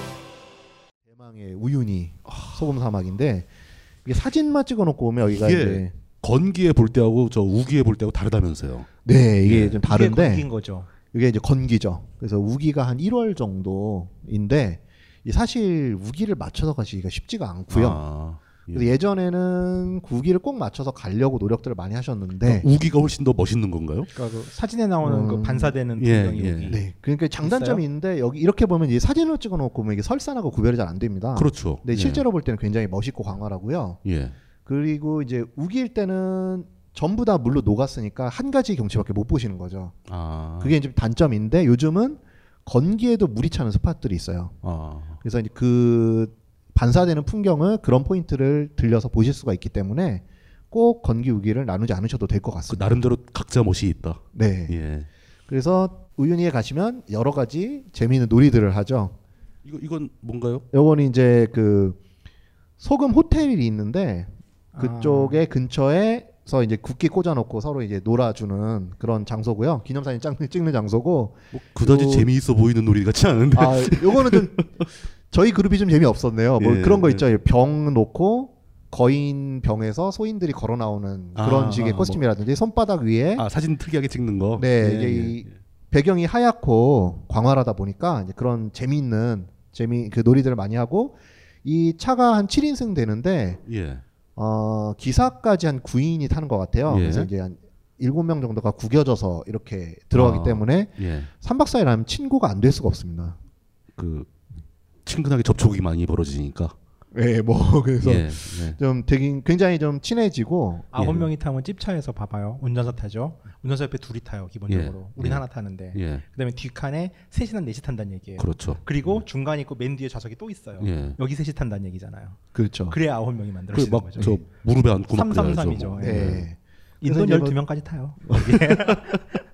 대망의 우윤희 소금 사막인데 이게 사진만 찍어놓고 오면 여기가 이게 이제 건기에 볼 때하고 저 우기에 볼 때하고 다르다면서요. 네 이게 예. 좀 다른데 건기인 거죠. 이게 이제 건기죠. 그래서 우기가 한 1월 정도인데 이 사실 우기를 맞춰서 가시기가 쉽지가 않고요. 아, 예. 그래서 예전에는 우기를 꼭 맞춰서 가려고 노력들을 많이 하셨는데 그러니까 우기가 훨씬 더 멋있는 건가요? 그러니까 그 사진에 나오는 그 음, 반사되는 예, 풍경이 예. 여기 네, 그러니까 장단점이 있어요? 있는데 여기 이렇게 보면 이 사진으로 찍어 놓고 보면 이게 설산하고 구별이 잘 안 됩니다. 그렇죠. 근데 예. 실제로 볼 때는 굉장히 멋있고 광활하고요. 예. 그리고 이제 우기일 때는 전부 다 물로 녹았으니까 한 가지 경치밖에 못 보시는 거죠. 아. 그게 이제 단점인데 요즘은 건기에도 물이 차는 spot들이 있어요. 아. 그래서 이제 그 반사되는 풍경을 그런 포인트를 들려서 보실 수가 있기 때문에 꼭 건기 우기를 나누지 않으셔도 될것그 같습니다. 나름대로 각자 멋이 있다. 네. 예. 그래서 우윤희에 가시면 여러 가지 재미있는 놀이들을 하죠. 이거 이건 뭔가요? 요거는 이제 그 소금 호텔이 있는데 그쪽에 근처에서 이제 국기 꽂아놓고 서로 이제 놀아주는 그런 장소고요. 기념사진 짱- 찍는 장소고. 그다지 요- 재미있어 보이는 놀이 같지 않은데. 아, 요거는 좀 저희 그룹이 좀 재미 없었네요. 뭐 예, 그런 거 예. 있죠. 병 놓고 거인 병에서 소인들이 걸어 나오는 그런 아, 식의 아, 코스튬이라든지 손바닥 위에 아 사진 특이하게 찍는 거. 네, 예, 예, 이 배경이 하얗고 광활하다 보니까 이제 그런 재미있는 재미 그 놀이들을 많이 하고 이 차가 한 7인승 되는데 예. 어, 기사까지 한 9인이 타는 것 같아요. 예. 그래서 이제 한 7명 정도가 구겨져서 이렇게 들어가기 아, 때문에 예. 3박 4일 하면 친구가 안 될 수가 없습니다. 그 친근하게 접촉이 많이 벌어지니까. 예, 뭐 그래서 예, 예. 좀 되게 굉장히 좀 친해지고 아홉 예. 명이 타면 찝차에서 봐봐요. 운전사 타죠. 운전사 옆에 둘이 타요. 기본적으로. 예. 우린 예. 하나 타는데. 예. 그다음에 뒷칸에 셋이나 넷이 탄다는 얘기예요. 그렇죠. 그리고 중간에 있고 맨 뒤에 좌석이 또 있어요. 예. 여기 셋이 탄다는 얘기잖아요. 그렇죠. 그래야 아홉 명이 만들어지는 거죠. 그막저 무릎에 333이죠. 그래야죠. 예. 인도 그래서 이제 12명까지 타요.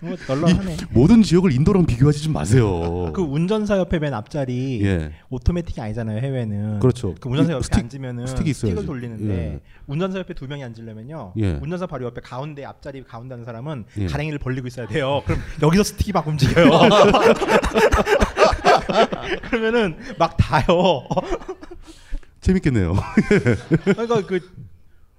뭐 널널하네. 모든 지역을 인도랑 비교하지 좀 마세요. 그 운전사 옆에 맨 앞자리 예. 오토매틱이 아니잖아요 해외는. 그렇죠. 그 운전사 이 옆에 스틱- 앉으면은 스틱이 있어야지. 스틱을 돌리는데 예. 운전사 옆에 두 명이 앉으려면요. 예. 운전사 바로 옆에 가운데 앞자리 가운데 하는 사람은 예. 가랭이를 벌리고 있어야 돼요. 그럼 여기서 스틱이 막 움직여요. 그러면은 막 다요. 재밌겠네요. 그러니까 그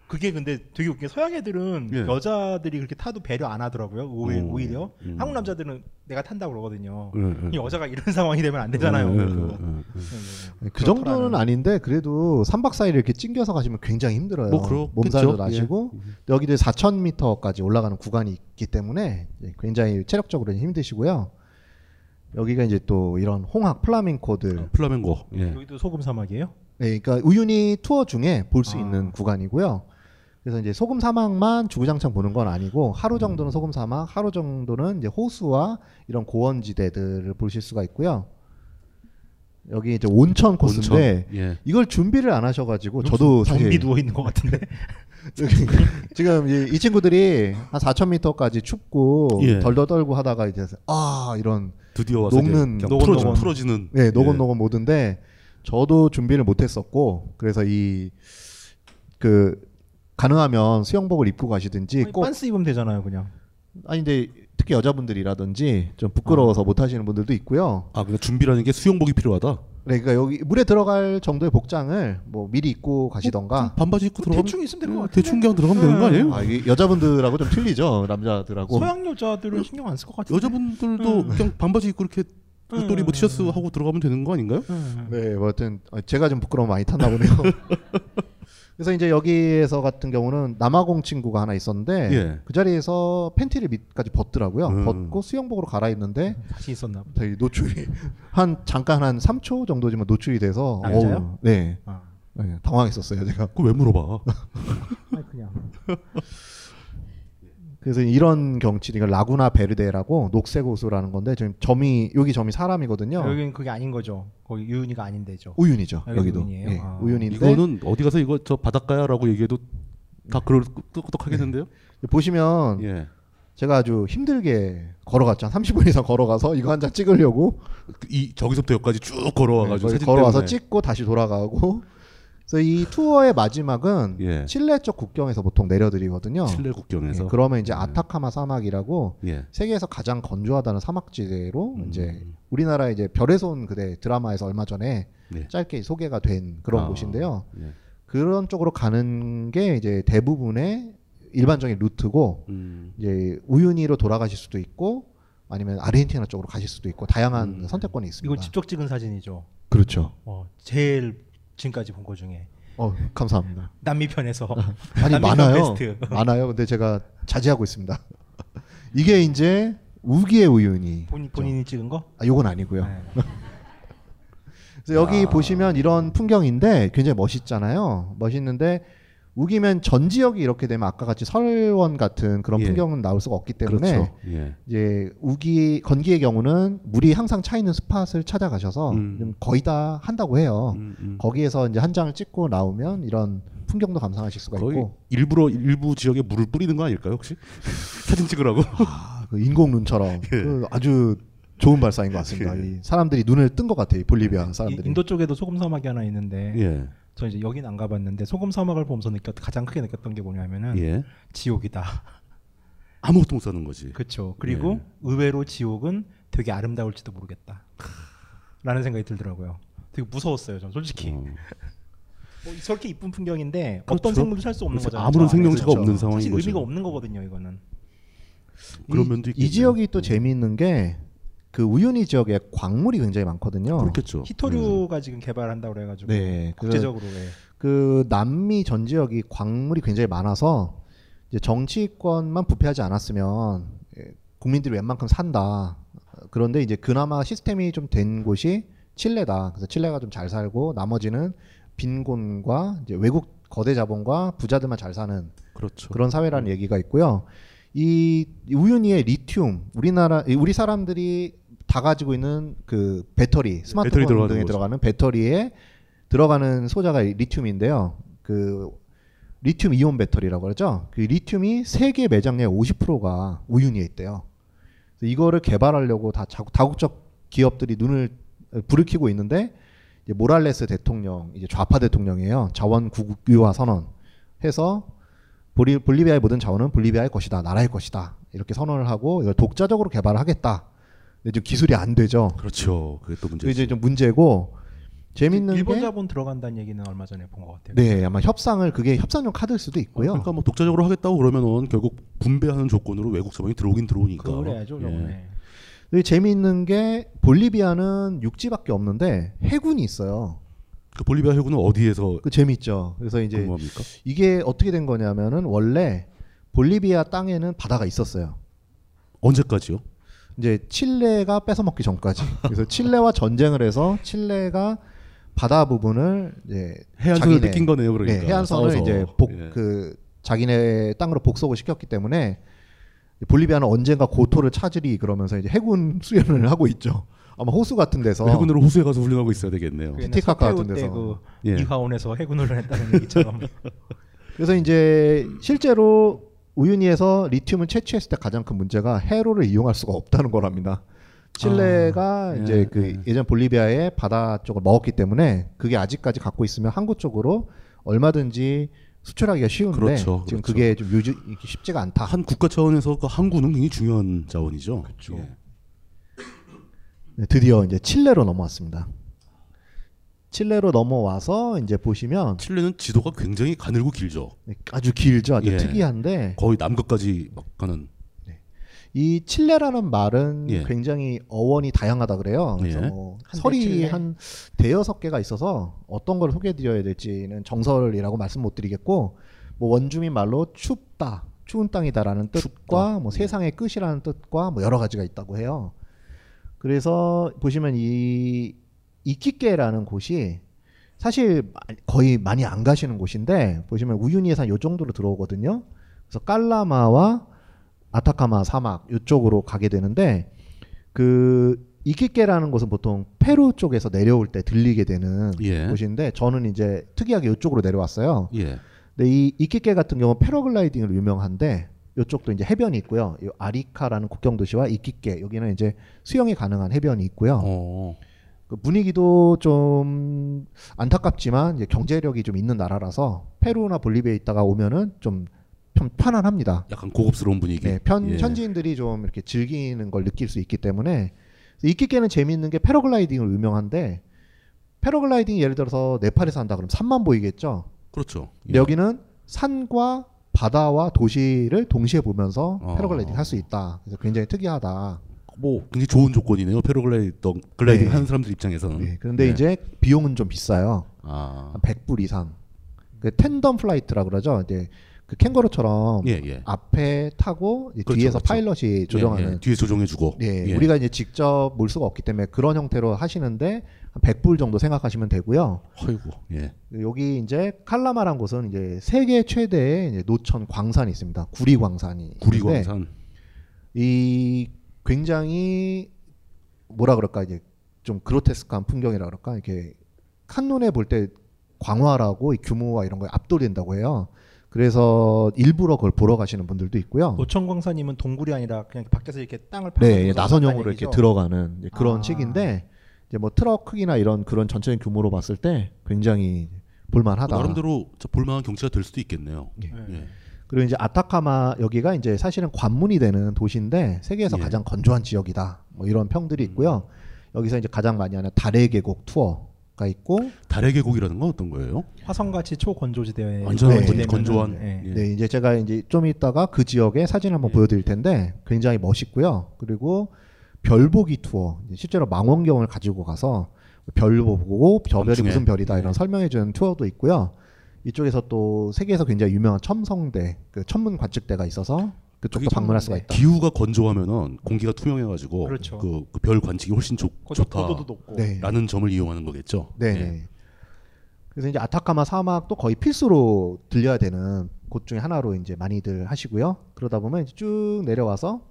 그게 근데 되게 웃긴 게 서양 애들은 예. 여자들이 그렇게 타도 배려 안 하더라고요. 오히- 오, 오히려 음. 한국 남자들은 내가 탄다고 그러거든요. 음, 음. 이 여자가 이런 상황이 되면 안 되잖아요. 음, 음. 음, 음. 네, 그 정도는 아닌데 그래도 3박 4일 이렇게 찡겨서 가시면 굉장히 힘들어요. 뭐. 몸살도 예. 나시고 여기도 4,000m까지 올라가는 구간이 있기 때문에 굉장히 체력적으로 힘드시고요. 여기가 이제 또 이런 홍학 플라밍코들 플라멩고. 예. 여기도 소금 사막이에요? 네, 그러니까 우유니 투어 중에 볼수 아. 있는 구간이고요. 그래서 이제 소금 사막만 주구장창 보는 건 아니고 하루 정도는 소금 사막, 하루 정도는 이제 호수와 이런 고원지대들을 보실 수가 있고요. 여기 이제 온천 코스인데 온천, 예. 이걸 준비를 안 하셔가지고 저도 사실 좀비 누워 있는 것 같은데. 지금 이, 이 친구들이 한 4,000m까지 춥고 예. 덜덜 떨고 하다가 이제 아 이런 드디어 녹는 이제 그냥 풀어지- 풀어지는. 네 예. 노곤 노곤 모드인데 저도 준비를 못했었고 그래서 이 그 가능하면 수영복을 입고 가시든지 아니, 꼭 빤스 입으면 되잖아요, 그냥. 아니 근데 특히 여자분들이라든지 좀 부끄러워서 못 하시는 분들도 있고요. 아, 그러니까 준비라는 게 수영복이 필요하다. 네, 그러니까 여기 물에 들어갈 정도의 복장을 뭐 미리 입고 가시던가 반바지 입고 들어가면 대충 있으면 될것 같아. 대충 그냥 들어가면 되는 거 아니에요? 아, 이게 여자분들하고 좀 틀리죠 남자들하고. 서양 여자들은 신경 안 쓸 것 같은데. 여자분들도 음. 그냥 반바지 입고 이렇게 옷돌이 뭐 음. 티셔츠 하고 들어가면 되는 거 아닌가요? 네, 뭐 하여튼 어, 제가 좀 부끄러움 많이 탔나 보네요. 그래서 이제 여기에서 같은 경우는 남아공 친구가 하나 있었는데 예. 그 자리에서 팬티를 밑까지 벗더라고요. 음. 벗고 수영복으로 갈아입는데 다시 있었나 보다. 노출이 한 잠깐 한 3초 정도지만 노출이 돼서 남자요? 어우, 네. 아. 네, 당황했었어요, 제가. 그거 왜 물어봐? 아니, 그냥. 그래서 이런 경치, 이거 라구나 베르데라고 녹색 호수라는 건데 지금 점이 여기 점이 사람이거든요. 여기는 그게 아닌 거죠. 거기 유윤이가 아닌데죠. 우윤이죠. 여기 여기도. 우윤이에요? 예, 아. 우윤인데 이거는 어디 가서 이거 저 바닷가야라고 얘기해도 다 그럴 끄떡하겠는데요? 보시면 예. 제가 아주 힘들게 걸어갔죠. 한 30분 이상 걸어가서 이거 한 장 찍으려고 이 저기서부터 여기까지 쭉 걸어와가지고 네, 사진 걸어와서 때문에. 찍고 다시 돌아가고. 그래서 이 투어의 마지막은 예. 칠레 쪽 국경에서 보통 내려드리거든요. 칠레 국경에서? 예, 그러면 이제 아타카마 사막이라고 예. 세계에서 가장 건조하다는 사막지대로 음. 이제 우리나라 이제 별의 손 그대 드라마에서 얼마 전에 예. 짧게 소개가 된 그런 아, 곳인데요. 예. 그런 쪽으로 가는 게 이제 대부분의 일반적인 루트고 음. 이제 우유니로 돌아가실 수도 있고 아니면 아르헨티나 쪽으로 가실 수도 있고 다양한 음. 선택권이 있습니다. 이거 직접 찍은 사진이죠. 그렇죠. 어, 제일 지금까지 본 거 중에 어, 감사합니다. 남미 편에서 아니 남미 편 많아요. 많아요. 근데 제가 자제하고 있습니다. 이게 이제 우기의 우유니. 본인 본인이 찍은 거? 아, 요건 아니고요. 네. 그래서 여기 보시면 이런 풍경인데 굉장히 멋있잖아요. 멋있는데 우기면 전 지역이 이렇게 되면 아까 같이 설원 같은 그런 예. 풍경은 나올 수가 없기 때문에 그렇죠. 예. 이제 우기 건기의 경우는 물이 항상 차 있는 스팟을 찾아가셔서 음. 좀 거의 다 한다고 해요. 음, 음. 거기에서 이제 한 장을 찍고 나오면 이런 풍경도 감상하실 수가 거의 있고 일부러 일부 지역에 물을 뿌리는 거 아닐까요 혹시 사진 찍으라고? 아, 그 인공 눈처럼 그 아주 좋은 발상인 것 같습니다. 이 사람들이 눈을 뜬 것 같아요. 이 볼리비아 이- 사람들이. 인도 쪽에도 소금 사막이 하나 있는데 예. 저 이제 여긴 안 가봤는데 소금 사막을 보면서 느꼈 가장 크게 느꼈던 게 뭐냐면은 예. 지옥이다. 아무것도 못 사는 거지. 그렇죠. 그리고 예. 의외로 지옥은 되게 아름다울지도 모르겠다. 라는 생각이 들더라고요. 되게 무서웠어요, 전 솔직히. 어. 뭐 저렇게 이쁜 풍경인데 그렇죠. 어떤 생물도 살 수 없는 그렇죠. 거잖아요. 아무런. 생명체가 없는 상황인 사실 거죠. 의미가 없는 거거든요, 이거는. 그런 이, 면도 이 있겠네요. 지역이 또 재미있는 게 그 우유니 지역에 광물이 굉장히 많거든요. 그렇겠죠. 히토류가 지금 개발한다고 그래가지고 네, 그- 국제적으로 예. 그 남미 전 지역이 광물이 굉장히 많아서 이제 정치권만 부패하지 않았으면 예, 국민들이 웬만큼 산다. 그런데 이제 그나마 시스템이 좀 된 곳이 칠레다. 그래서 칠레가 좀 잘 살고 나머지는 빈곤과 이제 외국 거대 자본과 부자들만 잘 사는 그렇죠. 그런 사회라는 얘기가 있고요. 이 우유니의 리튬, 우리나라 이 우리 사람들이 다 가지고 있는 그 배터리, 스마트폰 배터리 들어가는 등에 거죠. 들어가는 배터리에 들어가는 소자가 이 리튬인데요. 그 리튬 이온 배터리라고 그러죠. 그 리튬이 세계 매장량의 50%가 우유니에 있대요. 그래서 이거를 개발하려고 다 자- 다국적 기업들이 눈을 불을 켜고 있는데 이제 모랄레스 대통령, 이제 좌파 대통령이에요. 자원 국유화 선언 해서 볼리, 볼리비아의 모든 자원은 볼리비아의 것이다, 나라의 것이다 이렇게 선언을 하고 이걸 독자적으로 개발하겠다. 근데 지금 기술이 안 되죠. 그렇죠. 그게 또 문제죠. 이제 좀 문제고 재밌는 일본 게 자본 들어간다는 얘기는 얼마 전에 본 것 같아요. 네, 아마 협상을 그게 협상용 카드일 수도 있고요. 그러니까 뭐 독자적으로 하겠다고 그러면은 결국 분배하는 조건으로 외국 자본이 들어오긴 들어오니까. 그래야죠, 예. 근데 재미있는 게 볼리비아는 육지밖에 없는데 해군이 있어요. 그 볼리비아 해군은 어디에서 그 재밌죠. 그래서 이제 근무합니까? 이게 어떻게 된 거냐면은 원래 볼리비아 땅에는 바다가 있었어요. 언제까지요? 이제 칠레가 뺏어먹기 전까지. 그래서 칠레와 전쟁을 해서 칠레가 바다 부분을 이제 해안선을 뺏긴 거네요, 그러니까. 네, 해안선을 싸워서. 이제 복 예. 그 자기네 땅으로 복속을 시켰기 때문에 볼리비아는 언젠가 고토를 찾으리 그러면서 이제 해군 수련을 하고 있죠. 아마 호수 같은 데서 해군으로 호수에 가서 훈련하고 있어야 되겠네요. 그 티티카카 서태후 같은 때 데서. 그 예. 이화원에서 해군을 했다는 얘기처럼. 그래서 이제 실제로 우유니에서 리튬을 채취했을 때 가장 큰 문제가 해로를 이용할 수가 없다는 거랍니다. 칠레가 아, 이제 예, 그 예. 예전 볼리비아의 바다 쪽을 먹었기 때문에 그게 아직까지 갖고 있으면 항구 쪽으로 얼마든지 수출하기가 쉬운데 그렇죠, 지금 그렇죠. 그게 좀 유지 이게 쉽지가 않다. 한 국가 차원에서 그 항구는 굉장히 중요한 자원이죠. 그렇죠. 네, 드디어 이제 칠레로 넘어왔습니다. 칠레로 넘어와서 이제 보시면 칠레는 지도가 굉장히 가늘고 길죠. 네, 아주 길죠. 아주 예. 특이한데 거의 남극까지 막 가는. 이 칠레라는 말은 예. 굉장히 어원이 다양하다 그래요. 그래서 예. 뭐 한대 설이 칠레. 한 대여섯 개가 있어서 어떤 걸 소개해드려야 될지는 정설이라고 말씀 못 드리겠고 뭐 원주민 말로 춥다, 추운 땅이다라는 뜻과 뭐 세상의 끝이라는 뜻과 뭐 여러 가지가 있다고 해요. 그래서 보시면 이 이키케라는 곳이 사실 마- 거의 많이 안 가시는 곳인데 보시면 우유니에서 요 정도로 들어오거든요. 그래서 깔라마와 아타카마 사막 이쪽으로 가게 되는데 그 이키케라는 곳은 보통 페루 쪽에서 내려올 때 들리게 되는 예. 곳인데 저는 이제 특이하게 이쪽으로 내려왔어요. 예. 근데 이 이키케 같은 경우는 패러글라이딩으로 유명한데 이쪽도 이제 해변이 있고요. 이 아리카라는 국경 도시와 이키케 여기는 이제 수영이 가능한 해변이 있고요. 어. 그 분위기도 좀 안타깝지만 이제 경제력이 좀 있는 나라라서 페루나 볼리비아에 있다가 오면은 좀 편- 편안합니다. 약간 고급스러운 분위기. 네, 편, 예. 현지인들이 좀 이렇게 즐기는 걸 느낄 수 있기 때문에 이끼게는 재미있는 게 패러글라이딩으로 유명한데 패러글라이딩 예를 들어서 네팔에서 한다 그러면 산만 보이겠죠. 그렇죠. 근데 여기는 산과 바다와 도시를 동시에 보면서 어. 패러글라이딩 할 수 있다. 그래서 굉장히 특이하다. 뭐 굉장히 좋은 조건이네요. 패러글라이딩 글라이딩 네. 하는 사람들 입장에서는. 네, 그런데 네. 이제 비용은 좀 비싸요. 아. 한 100불 이상. 그 tandem flight라 그러죠. 이제 그 캥거루처럼 예, 예. 앞에 타고 그렇죠, 뒤에서 그렇죠. 파일럿이 조정하는 예, 예. 뒤에 조종해주고. 예, 예. 우리가 이제 직접 몰 수가 없기 때문에 그런 형태로 하시는데 한 100불 정도 생각하시면 되고요. 아이고. 예. 여기 이제 칼라마란 곳은 이제 세계 최대의 이제 노천 광산이 있습니다. 구리 광산이. 구리 광산. 이 굉장히 뭐라 그럴까 이제 좀 그로테스크한 풍경이라 그럴까 이렇게 한눈에 볼 때 광활하고 이 규모와 이런 거에 압도된다고 해요. 그래서 일부러 그걸 보러 가시는 분들도 있고요. 노천광사님은 동굴이 아니라 그냥 밖에서 이렇게 땅을 네, 파고들어서 예, 나선형으로 이렇게? 들어가는 이제 그런 아. 식인데 이제 뭐 트럭 크기나 이런 그런 전체적인 규모로 봤을 때 굉장히 볼만하다. 나름대로 저 볼만한 경치가 될 수도 있겠네요. 예. 그리고 이제 아타카마 여기가 이제 사실은 관문이 되는 도시인데 세계에서 예. 가장 건조한 지역이다. 뭐 이런 평들이 있고요. 여기서 이제 가장 많이 하는 달의 계곡 투어가 있고 달의 계곡이라는 건 어떤 거예요? 화성같이 초건조지대에 완전 건- 되면은, 건조한. 예. 예. 네, 이제 제가 이제 좀 이따가 그 지역의 사진 한번 보여드릴 텐데 굉장히 멋있고요. 그리고 별보기 투어, 실제로 망원경을 가지고 가서 별 보고 저 별이. 무슨 별이다 네. 이런 설명해주는 투어도 있고요. 이쪽에서 또 세계에서 굉장히 유명한 첨성대, 그 천문 관측대가 있어서 그쪽도 방문할 수가 있다. 기후가 건조하면은 공기가 투명해가지고 그렇죠. 그별 관측이 훨씬 좋, 그것도 좋다. 고도도 높고. 네. 라는 점을 이용하는 거겠죠. 네. 예. 그래서 이제 아타카마 사막도 거의 필수로 들려야 되는 곳 중에 하나로 이제 많이들 하시고요. 그러다 보면 이제 쭉 내려와서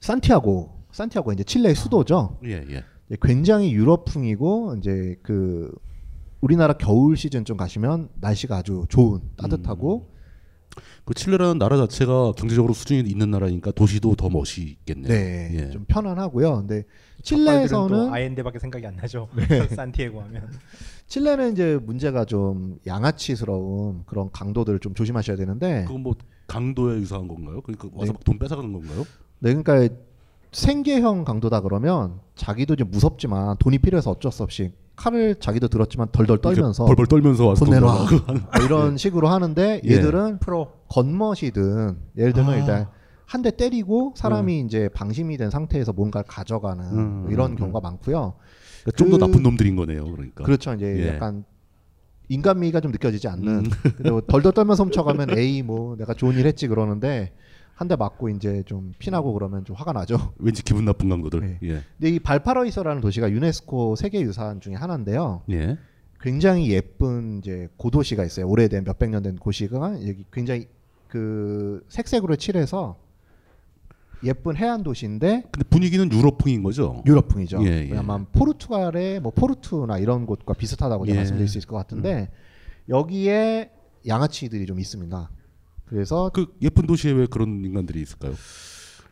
산티아고, 산티아고 이제 칠레의 수도죠. 예, 예. 이제 굉장히 유럽풍이고 이제 그 우리나라 겨울 시즌 좀 가시면 날씨가 아주 좋은 따뜻하고 그 칠레라는 나라 자체가 경제적으로 수준이 있는 나라니까 도시도 더 멋있겠네요. 네, 예. 좀 편안하고요. 근데 칠레에서는 아엔데밖에 생각이 안 나죠. 네. 산티아고 하면. 칠레는 이제 문제가 좀 양아치스러운 그런 강도들을 좀 조심하셔야 되는데 그건 뭐 강도에 유사한 건가요? 그러니까 와서 네. 돈 뺏어가는 건가요? 네, 그러니까 생계형 강도다 그러면 자기도 이제 무섭지만 돈이 필요해서 어쩔 수 없이 칼을 자기도 들었지만 덜덜 떨면서 벌벌 떨면서 와서 돈돈 내놔. 뭐 이런 식으로 하는데 예. 얘들은 프로 겉멋이든 예를 들면 아. 일단 한 대 때리고 사람이 이제 방심이 된 상태에서 뭔가를 가져가는 음, 뭐 이런 음, 경우가 많고요. 그러니까 좀더 그- 나쁜 놈들인 거네요. 그러니까. 그렇죠. 이제 예. 약간 인간미가 좀 느껴지지 않는. 음. 근데 뭐 덜덜 떨면서 훔쳐가면 에이 뭐 내가 좋은 일 했지 그러는데 한 대 맞고 이제 좀 피나고 그러면 좀 화가 나죠. 왠지 기분 나쁜 강도들. 네. 예. 근데 이 발파라이소라는 도시가 유네스코 세계 유산 중에 하나인데요. 예. 굉장히 예쁜 이제 고도시가 있어요. 오래된 몇백 년 된 구시가 여기 굉장히 그 색색으로 칠해서 예쁜 해안 도시인데 근데 분위기는 유럽풍인 거죠. 유럽풍이죠. 예, 예. 아마 포르투갈의 뭐 포르투나 이런 곳과 비슷하다고 예. 말씀드릴 수 있을 것 같은데 여기에 양아치들이 좀 있습니다. 그래서 그 예쁜 도시에 왜 그런 인간들이 있을까요?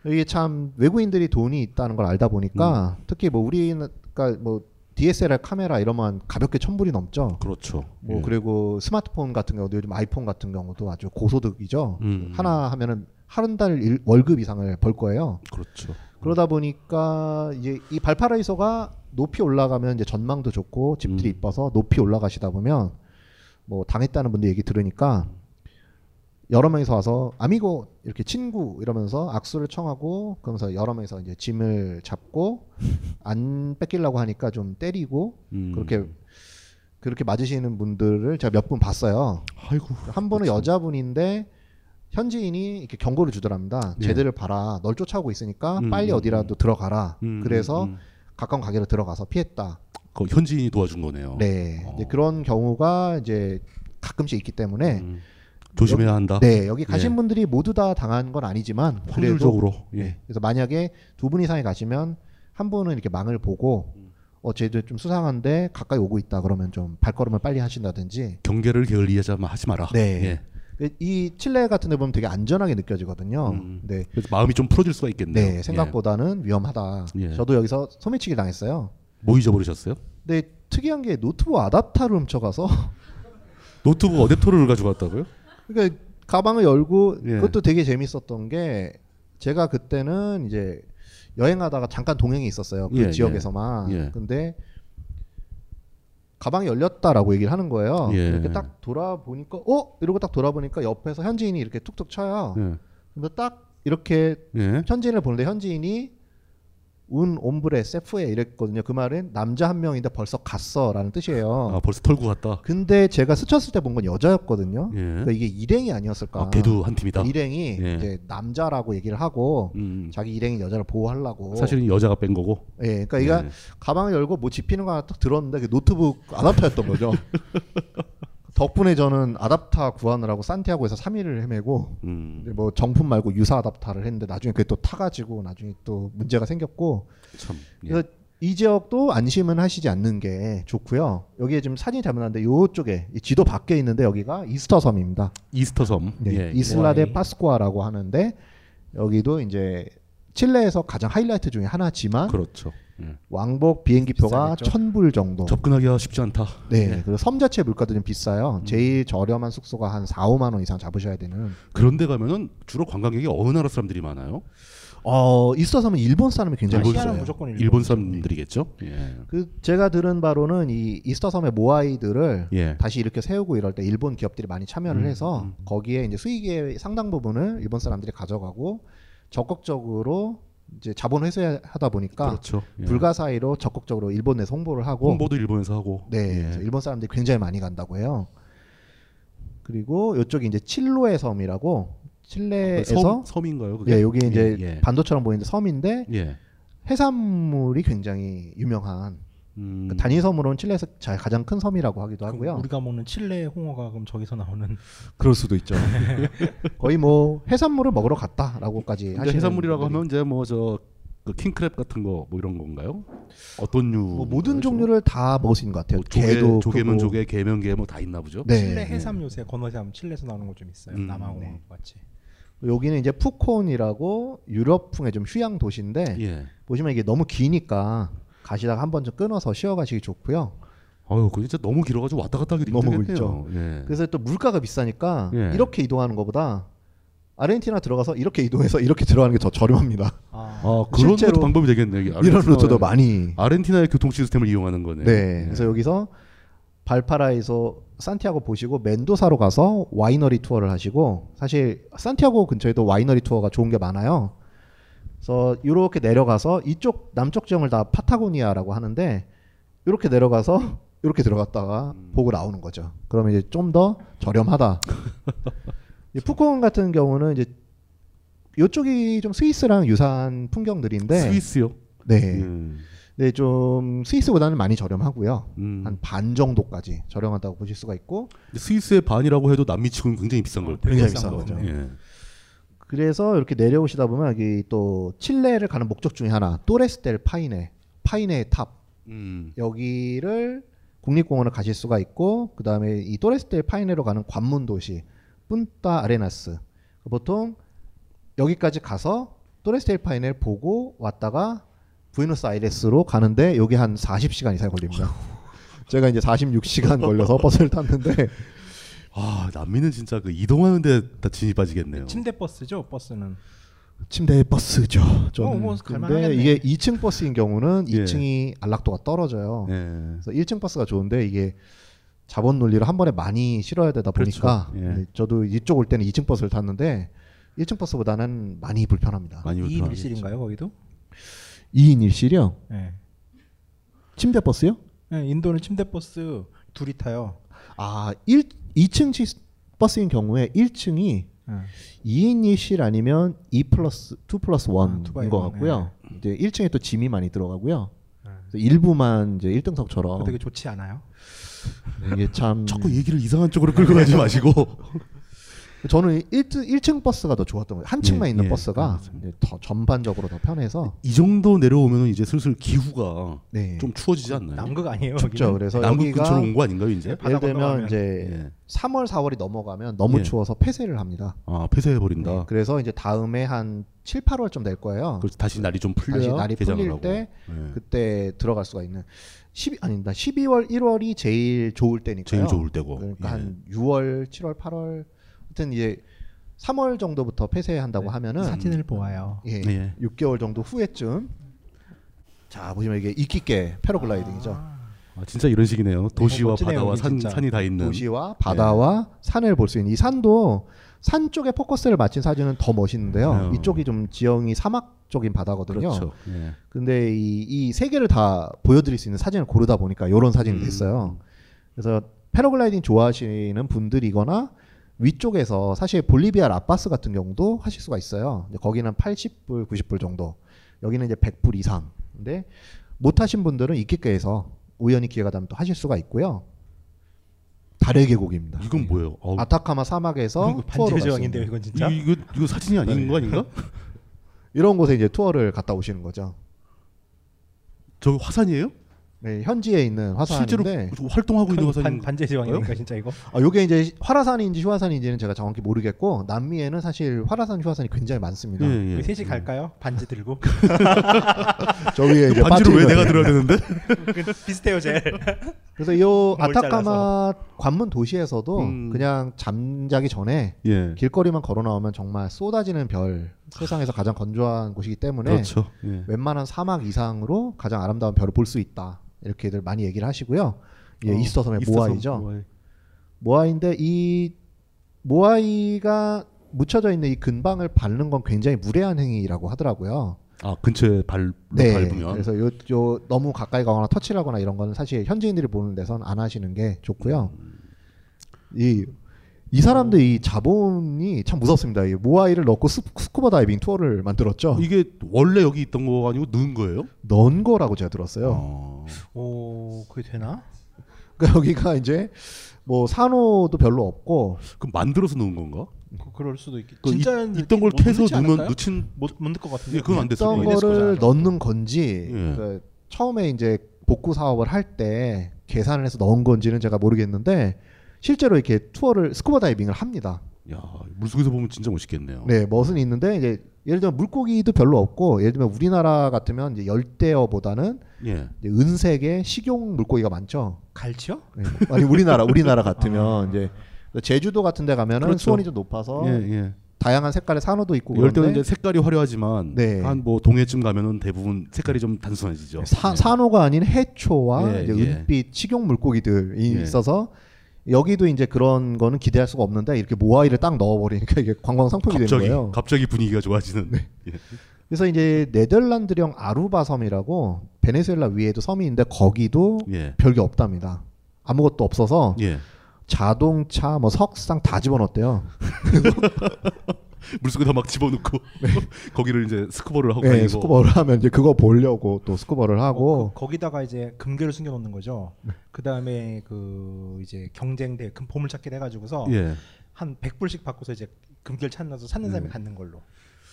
이게 참 외국인들이 돈이 있다는 걸 알다 보니까 특히 뭐 우리가 뭐 DSLR 카메라 이러면 가볍게 천 불이 넘죠. 그렇죠. 뭐 예. 그리고 스마트폰 같은 경우도 요즘 아이폰 같은 경우도 아주 고소득이죠. 음. 하나 하면은 한달 월급 이상을 벌 거예요. 그렇죠. 그러다 보니까 이제 이 발파라이소가 높이 올라가면 이제 전망도 좋고 집들이 이뻐서 높이 올라가시다 보면 뭐 당했다는 분들 얘기 들으니까 여러 명이서 와서 아미고 이렇게 친구 이러면서 악수를 청하고 그러면서 여러 명이서 이제 짐을 잡고 안 뺏기려고 하니까 좀 때리고 음. 그렇게 그렇게 맞으시는 분들을 제가 몇 분 봤어요. 아이고. 한 분은 여자분인데 현지인이 이렇게 경고를 주더랍니다. 예. 쟤들을 봐라. 널 쫓아오고 있으니까 음, 빨리 음, 어디라도 들어가라. 음, 그래서 음, 음. 가까운 가게로 들어가서 피했다. 그 현지인이 도와준 거네요. 네. 이제 그런 경우가 이제 가끔씩 있기 때문에 음. 조심해야 한다. 네, 여기 가신 예. 분들이 모두 다 당한 건 아니지만 그래도 확률적으로, 예. 네, 그래서 만약에 두 분 이상이 가시면 한 분은 이렇게 망을 보고 어 쟤들 좀 수상한데 가까이 오고 있다 그러면 좀 발걸음을 빨리 하신다든지 경계를 게을리하자면 하지 마라. 네. 예. 이 칠레 같은 데 보면 되게 안전하게 느껴지거든요. 음. 네. 그래서 마음이 좀 풀어질 수가 있겠네요. 네, 생각보다는 위험하다. 예. 저도 여기서 소매치기 당했어요. 뭐 잊어버리셨어요? 근데 특이한 게 노트북 아답터를 훔쳐가서 노트북 어댑터를 가져갔다고요? 그러니까 가방을 열고 예. 그것도 되게 재밌었던 게 제가 그때는 이제 여행하다가 잠깐 동행이 있었어요. 그 예, 지역에서만. 예. 근데 가방이 열렸다라고 얘기를 하는 거예요. 예. 이렇게 딱 돌아보니까 어 이러고 딱 돌아보니까 옆에서 현지인이 이렇게 툭툭 쳐요. 예. 근데 딱 이렇게 예. 현지인을 보는데 현지인이 운 옴브레 세프에 이랬거든요. 그 말은 남자 한 명인데 벌써 갔어라는 뜻이에요. 아 벌써 털고 갔다. 근데 제가 스쳤을 때 본 건 여자였거든요. 예. 그러니까 이게 일행이 아니었을까. 아, 걔도 한 팀이다? 일행이 예. 이제 남자라고 얘기를 하고 음. 자기 일행인 여자를 보호하려고. 사실은 여자가 뺀 거고. 예, 그러니까 이가 예. 가방을 열고 뭐 집히는 거 하나 딱 들었는데 그 노트북 아답터였던 거죠. 덕분에 저는 아답터 구하느라고 산티아고에서 3일을 헤매고 음. 뭐 정품 말고 유사 아답터를 했는데 나중에 그게 또 타가지고 나중에 또 문제가 생겼고 참. 예. 그래서 이 지역도 안심은 하시지 않는 게 좋고요. 여기에 지금 사진 잘못 났는데 요쪽에 이 지도 밖에 있는데 여기가 이스터 섬입니다. 이스터 섬. 네, 예. 이슬라데 하와이. 파스쿠아라고 하는데 여기도 이제 칠레에서 가장 하이라이트 중에 하나지만 그렇죠. 예. 왕복 비행기표가 비싸겠죠? 천불 정도. 접근하기가 쉽지 않다. 네, 예. 그리고 섬 자체 물가도 좀 비싸요. 음. 제일 저렴한 숙소가 한 4, 5만 원 이상 잡으셔야 되는. 그런데 가면은 주로 관광객이 어느 나라 사람들이 많아요? 어, 이스터 섬은 일본 사람이 굉장히 일본 많아요. 무조건 일본. 일본 사람들이겠죠. 예. 그 제가 들은 바로는 이 이스터 섬의 모아이들을 예. 다시 이렇게 세우고 이럴 때 일본 기업들이 많이 참여를 음, 해서 음. 거기에 이제 수익의 상당 부분을 일본 사람들이 가져가고 적극적으로 이제 자본 회수하다 보니까 그렇죠. 예. 불가사의로 적극적으로 일본 내에서 홍보를 하고 홍보도 일본에서 하고. 네, 예. 일본 사람들이 굉장히 많이 간다고 해요. 그리고 이쪽이 이제 칠로의 섬이라고 칠레에서 섬, 섬인가요? 그게? 예, 여기 이제 예, 예. 반도처럼 보이는데 섬인데 예. 해산물이 굉장히 유명한 음. 그 단위 섬으로는 칠레에서 자- 가장 큰 섬이라고 하기도 하고요. 우리가 먹는 칠레 홍어가 그럼 저기서 나오는 그럴 수도 있죠. 거의 뭐 해산물을 먹으러 갔다라고까지 하시는 해산물이라고 분들이 하면 이제 뭐저 그 킹크랩 같은 거 뭐 이런 건가요? 어떤 류? 뭐 모든 종류를 다 먹을 수 있는 것 같아요. 뭐 조개, 조개면. 조개, 게면 게뭐다 있나 보죠. 네. 칠레 해삼 요새 건어삼 칠레에서 나오는 거 좀 있어요. 음, 남아공 네. 같이. 여기는 이제 푸콘이라고 유럽풍의 좀 휴양 도시인데 예. 보시면 이게 너무 기니까 가시다가 한 번 좀 끊어서 쉬어가시기 좋고요. 아유, 그 진짜 너무 길어가지고 왔다 갔다 하기 너무 힘들겠네요. 길죠. 예. 그래서 또 물가가 비싸니까 예. 이렇게 이동하는 것보다 아르헨티나 들어가서 이렇게 이동해서 이렇게 들어가는 게 더 저렴합니다. 아 그런 실제로 것도 방법이 되겠네. 이게 이런 루트도 많이 아르헨티나의 교통 시스템을 이용하는 거네. 네. 그래서 여기서 발파라에서 산티아고 보시고 멘도사로 가서 와이너리 투어를 하시고 사실 산티아고 근처에도 와이너리 투어가 좋은 게 많아요. 그래서 이렇게 내려가서 이쪽 남쪽 지형을 다 파타고니아라고 하는데 이렇게 내려가서 이렇게 들어갔다가 보고 나오는 거죠. 그러면 이제 좀 더 저렴하다. 이 푸콘 같은 경우는 이제 이쪽이 좀 스위스랑 유사한 풍경들인데 스위스요? 네. 음. 네, 좀 스위스보다는 많이 저렴하고요. 음. 한 반 정도까지 저렴하다고 보실 수가 있고 스위스의 반이라고 해도 남미 치고는 굉장히 비싼 걸. 굉장히 비싼 거죠. 예. 그래서 이렇게 내려오시다 보면 여기 또 칠레를 가는 목적 중에 하나 또레스델 파이네 파이네 탑 음. 여기를 국립공원을 가실 수가 있고 그 다음에 이 또레스델 파이네로 가는 관문 도시 푼타 아레나스 보통 여기까지 가서 또레스델 파이네를 보고 왔다가 부에노스아이레스로 가는데 여기 한 40시간 이상 걸립니다. 제가 이제 46시간 걸려서 버스를 탔는데 아 남미는 진짜 그 이동하는데 다 진이 빠지겠네요. 침대 버스죠, 버스는. 침대 버스죠. 좀 어, 뭐 근데. 이게 2층 버스인 경우는 예. 2층이 안락도가 떨어져요. 예. 그래서 1층 버스가 좋은데 이게 자본 논리를 한 번에 많이 실어야 되다 보니까 그렇죠. 예. 네, 저도 이쪽 올 때는 2층 버스를 탔는데 1층 버스보다는 많이 불편합니다. 많이 2인 1실인가요, 거기도? 2인 1실이요? 네. 침대 버스요? 네, 인도는 침대 버스 둘이 타요. 아, 1, 2층 시- 버스인 경우에 1층이 네. 2인 1실 아니면 2 플러스 2 플러스 1인 two by 것 one, 같고요. 이제 1층에 또 짐이 많이 들어가고요. 네. 일부만 이제 1등석처럼 그거 되게 좋지 않아요? 이게 참 자꾸 얘기를 이상한 쪽으로 끌고 가지 마시고. 저는 1층, 1층 버스가 더 좋았던 거예요. 한 층만 예, 있는 예, 버스가 더 전반적으로 더 편해서 이 정도 내려오면 이제 슬슬 기후가 네. 좀 추워지지 않나요? 남극 아니에요? 춥죠. 여기는? 그래서 남극 여기가 근처로 온 거 아닌가요, 이제? 예를 들면. 이제 예. 3월 4월이 넘어가면 너무 예. 추워서 폐쇄를 합니다. 아 폐쇄해 버린다. 네, 그래서 이제 다음에 한 7, 8월쯤 될 거예요. 그래서 다시 날이 좀 풀려야 다시 날이 개장을 풀릴 하고. 때 예. 그때 들어갈 수가 있는 10 아닙니다. 12월, 1월이 제일 좋을 때니까요. 제일 좋을 때고. 그러니까 예. 한 6월, 7월, 8월 하여튼 이제 3월 정도부터 폐쇄한다고 하면은 사진을 보아요. 예, 예. 6개월 정도 후에쯤 자 보시면 이게 이끼게 패러글라이딩이죠. 아, 진짜 이런 식이네요. 도시와 멋지네요, 바다와 산, 진짜. 산이 다 있는. 도시와 바다와 산을 볼 수 있는 이 산도 산 쪽에 포커스를 맞춘 사진은 더 멋있는데요. 어. 이쪽이 좀 지형이 사막 쪽인 바다거든요. 그렇죠. 예. 근데 이이세 개를 다 보여드릴 수 있는 사진을 고르다 보니까 이런 사진이 음. 됐어요. 그래서 패러글라이딩 좋아하시는 분들이거나 위쪽에서 사실 볼리비아 라파스 같은 경우도 하실 수가 있어요. 이제 거기는 80불, 90불 정도. 여기는 이제 100불 이상. 근데 못 하신 분들은 이끼께에서 우연히 기회가 되면 또 하실 수가 있고요. 달의 계곡입니다. 이건 뭐예요? 어우, 아타카마 사막에서 반지의 있는 이건 진짜. 이, 이거 이거 사진이 아닌 거 아닌가? 이런 곳에 이제 투어를 갔다 오시는 거죠. 저 화산이에요? 네, 현지에 있는 실제로 화산인데 활동하고 있는 반, 화산인 반지의 제왕이니까 진짜 이거. 아, 요게 이제 화라산인지 휴화산인지는 제가 정확히 모르겠고 남미에는 사실 화라산, 휴화산이 굉장히 많습니다. 예, 예. 셋이 갈까요? 반지 들고. 저 위에 이제 반지를 왜 내가. 들어야 되는데? 그 비슷해요, 제. 그래서 이 아타카마 잘라서. 관문 도시에서도 음. 그냥 잠자기 전에 예. 길거리만 걸어 나오면 정말 쏟아지는 별 세상에서 가장 건조한 곳이기 때문에 그렇죠. 예. 웬만한 사막 이상으로 가장 아름다운 별을 볼 수 있다 이렇게들 많이 얘기를 하시고요. 예, 어, 이스터섬의 이스터섬, 모아이죠. 모아이. 모아이인데 이 모아이가 묻혀져 있는 이 근방을 밟는 건 굉장히 무례한 행위라고 하더라고요. 아 근처에 발 네. 밟으면 그래서 요, 요 너무 가까이 가거나 터치를 하거나 이런 거는 사실 현지인들이 보는 데선 안 하시는 게 좋고요. 이, 이 사람들 이 자본이 참 무섭습니다. 이 모아이를 넣고 스, 스쿠버 다이빙 투어를 만들었죠. 이게 원래 여기 있던 거 아니고 넣은 거예요? 넣은 거라고 제가 들었어요. 어. 오, 그게 되나? 그러니까 여기가 이제 뭐 산호도 별로 없고 그럼 만들어서 넣은 건가? 그, 그럴 수도 있겠. 그 진짜는 이- 있던 걸못 캐서 넣으면? 넣친 못못 넣을 것 같은데. 예, 그건 안 어떤 거예요. 거를 넣는 건지 예. 그 처음에 이제 복구 사업을 할 때 계산을 해서 넣은 건지는 제가 모르겠는데 실제로 이렇게 투어를 스쿠버 다이빙을 합니다. 야 물속에서 보면 진짜 멋있겠네요. 네, 멋은 있는데 이제 예를 들면 물고기도 별로 없고 예를 들면 우리나라 같으면 이제 열대어보다는 예. 이제 은색의 식용 물고기가 많죠. 갈치요? 네. 아니 우리나라 우리나라 같으면 이제 제주도 같은 데 가면은 그렇죠. 수온이 좀 높아서 예, 예. 다양한 색깔의 산호도 있고 열대는 이제 색깔이 화려하지만 네. 한뭐 동해쯤 가면은 대부분 색깔이 좀 단순해지죠. 사, 산호가 아닌 해초와 예, 이제 예. 은빛 식용 물고기들이 예. 있어서 여기도 이제 그런 거는 기대할 수가 없는데 이렇게 모아이를 딱 넣어버리니까 이게 관광 상품이 되는 갑자기 거예요. 네. 갑자기 분위기가 좋아지는. 예. 그래서 이제 네덜란드령 아루바 섬이라고 베네수엘라 위에도 섬이 있는데 거기도 예. 별게 없답니다. 아무것도 없어서 예. 자동차, 뭐 석상 다 집어넣었대요. 물속에다 막 집어넣고 거기를 이제 스쿠버를 하고 네, 다니고. 스쿠버를 하면 이제 그거 보려고 또 스쿠버를 하고 그, 거기다가 이제 금괴를 숨겨놓는 거죠. 네. 그 다음에 그 이제 경쟁대 금 보물찾기를 해가지고서 예. 한 100불씩 받고서 이제 금괴를 찾나서 찾는 사람이 음. 갖는 걸로.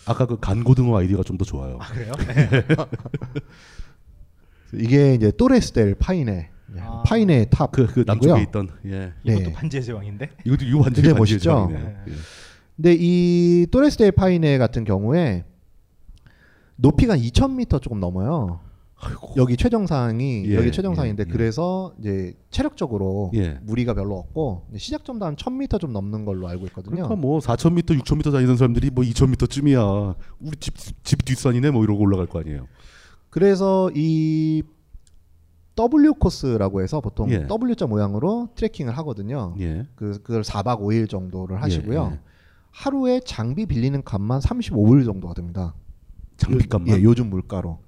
아까 그 간고등어 아이디어가 좀 더 좋아요. 아, 그래요? 이게 이제 또레스델 파이네 아. 파이네 탑 그- 그 남쪽에 있던, 예. 이것도 반지의 제왕인데? 이것도 이거 반지의 멋있죠. 제왕이네요. 예. 근데 이 또레스델 파이네 같은 경우에 높이가 2,000m 조금 넘어요. 여기 최정상이 예, 여기 최정상인데 예, 예. 그래서 이제 체력적으로 예. 무리가 별로 없고 시작점도 한 1,000m 좀 넘는 걸로 알고 있거든요. 그러니까 뭐 4,000m, 6,000m 다니던 사람들이 뭐 2,000m쯤이야. 우리 집, 집 뒷산이네 뭐 이러고 올라갈 거 아니에요. 그래서 이 W 코스라고 해서 보통 예. W자 모양으로 트레킹을 하거든요. 예. 그 그걸 4박 5일 정도를 하시고요. 예. 하루에 장비 빌리는 값만 35불 정도가 됩니다. 장비값만? 요, 예, 요즘 물가로.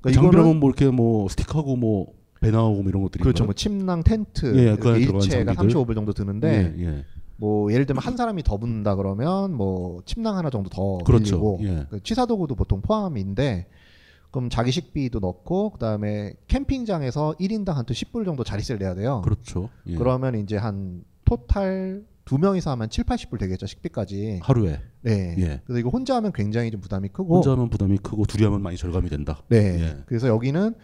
그러니까 장비라면 뭐 이렇게 뭐 스틱하고 뭐 배나오고 뭐 이런 것들이 그렇죠. 뭐 침낭 텐트 예, 그 일체가 장비들. 35불 정도 드는데 예, 예. 뭐 예를 들면 한 사람이 더 붙는다 그러면 뭐 침낭 하나 정도 더 그렇죠. 빌리고 예. 그 취사 도구도 보통 포함인데 그럼 자기 식비도 넣고 그다음에 캠핑장에서 1인당 한 또 10불 정도 자리세를 내야 돼요. 그렇죠. 예. 그러면 이제 한 토탈 두 명이서 하면 7, 80불 되겠죠. 식비까지. 하루에. 네. 예. 그래서 이거 혼자 하면 굉장히 좀 부담이 크고 혼자 하면 부담이 크고 둘이 하면 많이 절감이 된다. 네. 예. 그래서 여기는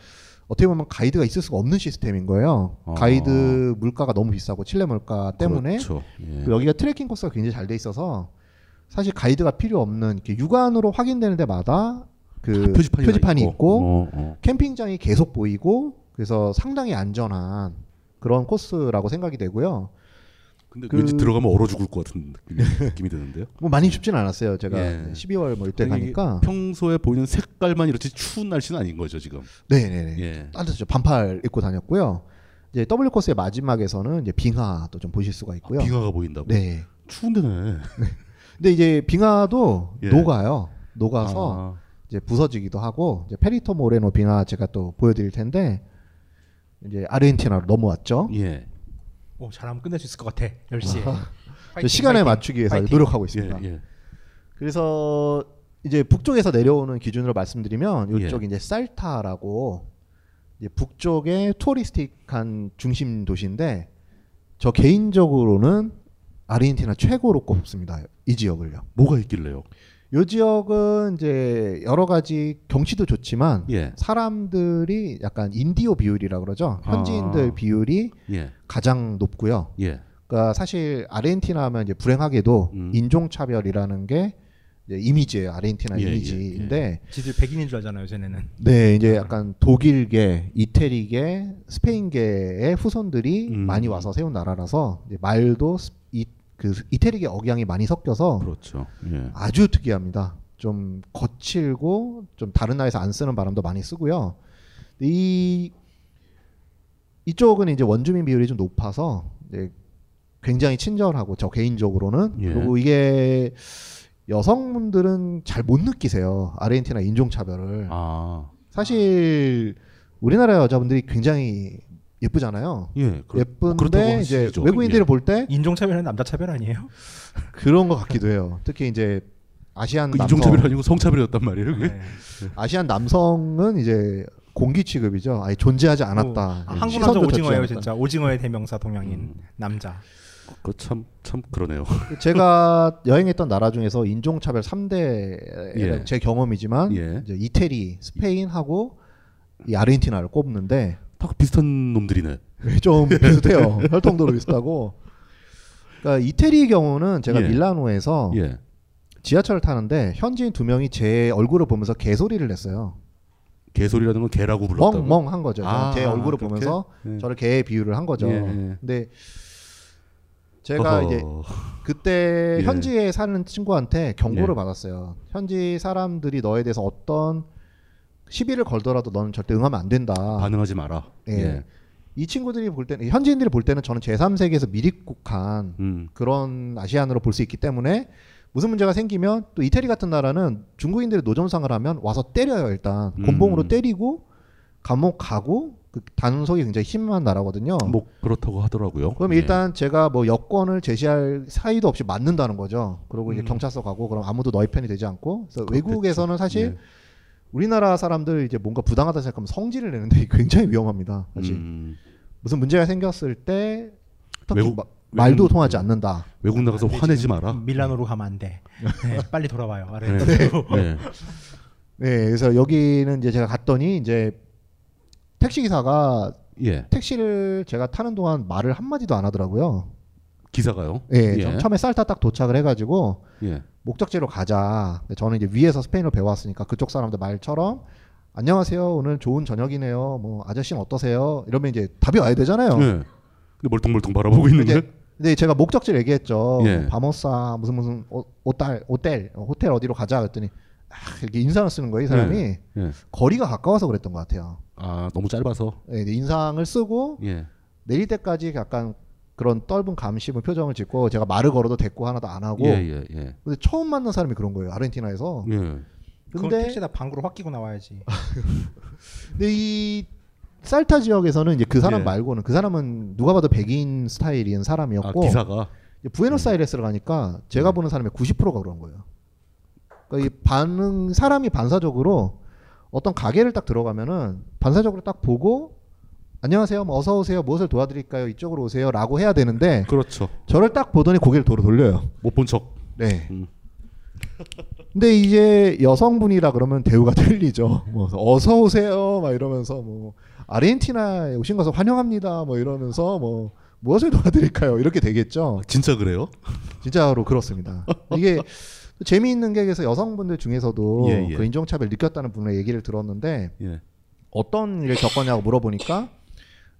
어떻게 보면 가이드가 있을 수가 없는 시스템인 거예요. 아. 가이드 물가가 너무 비싸고 칠레 물가 때문에 그렇죠. 예. 여기가 트레킹 코스가 굉장히 잘 돼 있어서 사실 가이드가 필요 없는 이렇게 육안으로 확인되는 데마다 그다 표지판이 표지판이, 있고. 있고, 어, 어. 캠핑장이 계속 보이고 그래서 상당히 안전한 그런 코스라고 생각이 되고요. 근데 그- 왠지 들어가면 얼어 죽을 것 같은 느낌이, 느낌이 드는데요. 뭐 많이 춥진 않았어요. 제가 예. 12월 뭐 이때 가니까 평소에 보이는 색깔만 이렇지 추운 날씨는 아닌 거죠 지금. 네네네. 예. 따뜻하죠. 반팔 입고 다녔고요. 이제 W 코스의 마지막에서는 이제 빙하도 좀 보실 수가 있고요. 아, 빙하가 보인다고? 네. 추운데네. 근데 이제 빙하도 예. 녹아요. 녹아서 아. 이제 부서지기도 하고 이제 페리토 모레노 빙하 제가 또 보여드릴 텐데 이제 아르헨티나로 넘어왔죠. 예. 오, 잘하면 끝낼 수 있을 것 같아. 10시에. 저 시간에 맞추기 위해서 노력하고 있습니다. 예, 예. 그래서 이제 북쪽에서 내려오는 기준으로 말씀드리면 예. 이쪽 이제 살타라고 이제 북쪽의 touristic한 중심 도시인데 저 개인적으로는 아르헨티나 최고로 꼽습니다. 이 지역을요. 뭐가 있길래요? 이 지역은 이제 여러 가지 경치도 좋지만 예. 사람들이 약간 인디오 비율이라 그러죠. 현지인들 아. 비율이 예. 가장 높고요. 예. 그러니까 사실 아르헨티나 하면 이제 불행하게도 음. 인종 차별이라는 게 이제 이미지예요. 아르헨티나 예, 이미지인데 지들 백인인 줄 알잖아요, 쟤네는. 네, 이제 약간 독일계, 이태리계, 스페인계의 후손들이 음. 많이 와서 세운 나라라서 이제 말도 스- 이, 그 이태리계 억양이 많이 섞여서 그렇죠. 예. 아주 특이합니다. 좀 거칠고 좀 다른 나라에서 안 쓰는 바람도 많이 쓰고요. 이 이쪽은 이제 원주민 비율이 좀 높아서 굉장히 친절하고 저 개인적으로는 예. 그리고 이게 여성분들은 잘 못 느끼세요 아르헨티나 인종 차별을. 아. 사실 우리나라 여자분들이 굉장히 예쁘잖아요. 예. 그렇- 예쁜데 이제 하시죠. 외국인들을 예. 볼때 인종 차별은 남자 차별 아니에요? 그런 것 같기도 해요. 특히 이제 아시안 그 남성 인종 차별이 아니고 성차별이었단 말이에요. 네. 아시안 남성은 이제 공기 취급이죠. 아예 존재하지 않았다. 아, 한국 남자 오징어예요. 진짜. 오징어의 대명사 동양인 남자. 그참 참 그러네요. 제가 여행했던 나라 중에서 인종 차별 3대 예. 제 경험이지만 예. 이제 이태리, 스페인하고 이 아르헨티나를 꼽는데 다 비슷한 놈들이네. 좀 비슷해요. 혈통도로 비슷하고. 그러니까 이태리 경우는 제가 예. 밀라노에서 예. 지하철을 타는데 현지인 두 명이 제 얼굴을 보면서 개소리를 냈어요. 개소리라는 건 개라고 불렀다고. 멍멍한 거죠. 아, 제 얼굴을 그렇게? 보면서 예. 저를 개에 비유를 한 거죠. 예, 예. 근데 제가 어허. 이제 그때 예. 현지에 사는 친구한테 경고를 예. 받았어요. 현지 사람들이 너에 대해서 어떤 시비를 걸더라도 너는 절대 응하면 안 된다. 반응하지 마라. 예. 예. 이 친구들이 볼 때는 현지인들이 볼 때는 저는 제3세계에서 미립국한 음. 그런 아시안으로 볼 수 있기 때문에 무슨 문제가 생기면 또 이태리 같은 나라는 중국인들이 노점상을 하면 와서 때려요 일단 곤봉으로 음. 때리고 감옥 가고 그 단속이 굉장히 심한 나라거든요. 뭐 그렇다고 하더라고요. 그럼 예. 일단 제가 뭐 여권을 제시할 사이도 없이 맞는다는 거죠. 그리고 이제 음. 경찰서 가고 그럼 아무도 너희 편이 되지 않고 그래서 그렇겠죠. 외국에서는 사실 예. 우리나라 사람들 이제 뭔가 부당하다 생각하면 성질을 내는데 굉장히 위험합니다. 사실 음. 무슨 문제가 생겼을 때 특히 외국- 마- 말도 외국- 통하지 않는다. 외국 나가서. 화내지 마라. 밀라노로 가면 안 돼. 네, 빨리 돌아와요. 네. 네. 네, 그래서 여기는 이제 제가 갔더니 이제 택시 기사가 예. 택시를 제가 타는 동안 말을 한 마디도 안 하더라고요. 기사가요? 예, 예. 저- 처음에 쌀타 딱 도착을 해가지고 예. 목적지로 가자. 저는 이제 위에서 스페인어 배워왔으니까 그쪽 사람들 말처럼 안녕하세요. 오늘 좋은 저녁이네요. 뭐 아저씨는 어떠세요? 이러면 이제 답이 와야 되잖아요. 예. 근데 멀뚱멀뚱 바라보고 있는데. 근데 제가 목적지를 얘기했죠. 예. 바모사 무슨 무슨 오- 오딸 호텔 어, 호텔 어디로 가자 그랬더니 아, 이렇게 인상을 쓰는 거예요. 이 사람이 예. 예. 거리가 가까워서 그랬던 것 같아요. 아 너무 짧아서. 예, 인상을 쓰고 예. 내릴 때까지 약간 그런 떫은 감심은 표정을 짓고 제가 말을 걸어도 대꾸 하나도 안 하고. 예, 예, 예. 근데 처음 만난 사람이 그런 거예요. 아르헨티나에서. 예. 근데 택시에다 방구로 확 끼고 나와야지. 근데 이 살타 지역에서는 이제 그 사람 예. 말고는 그 사람은 누가 봐도 백인 스타일인 사람이었고 아, 기사가? 부에노스아이레스를 가니까 제가 보는 사람의 90%가 그런 거예요. 그러니까 이 반응 사람이 반사적으로 어떤 가게를 딱 들어가면은 반사적으로 딱 보고 안녕하세요, 뭐 어서 오세요, 무엇을 도와드릴까요, 이쪽으로 오세요라고 해야 되는데 그렇죠. 저를 딱 보더니 고개를 도로 돌려요. 못 본 척. 네. 음. 근데 이제 여성분이라 그러면 대우가 틀리죠. 뭐 어서 오세요, 막 이러면서 뭐 아르헨티나에 오신 것을 환영합니다, 뭐 이러면서 뭐 무엇을 도와드릴까요, 이렇게 되겠죠. 진짜 그래요? 진짜로 그렇습니다. 이게 재미있는 게 그래서 여성분들 중에서도 예, 예. 그 인종차별 느꼈다는 분의 얘기를 들었는데 예. 어떤 일을 겪었냐고 물어보니까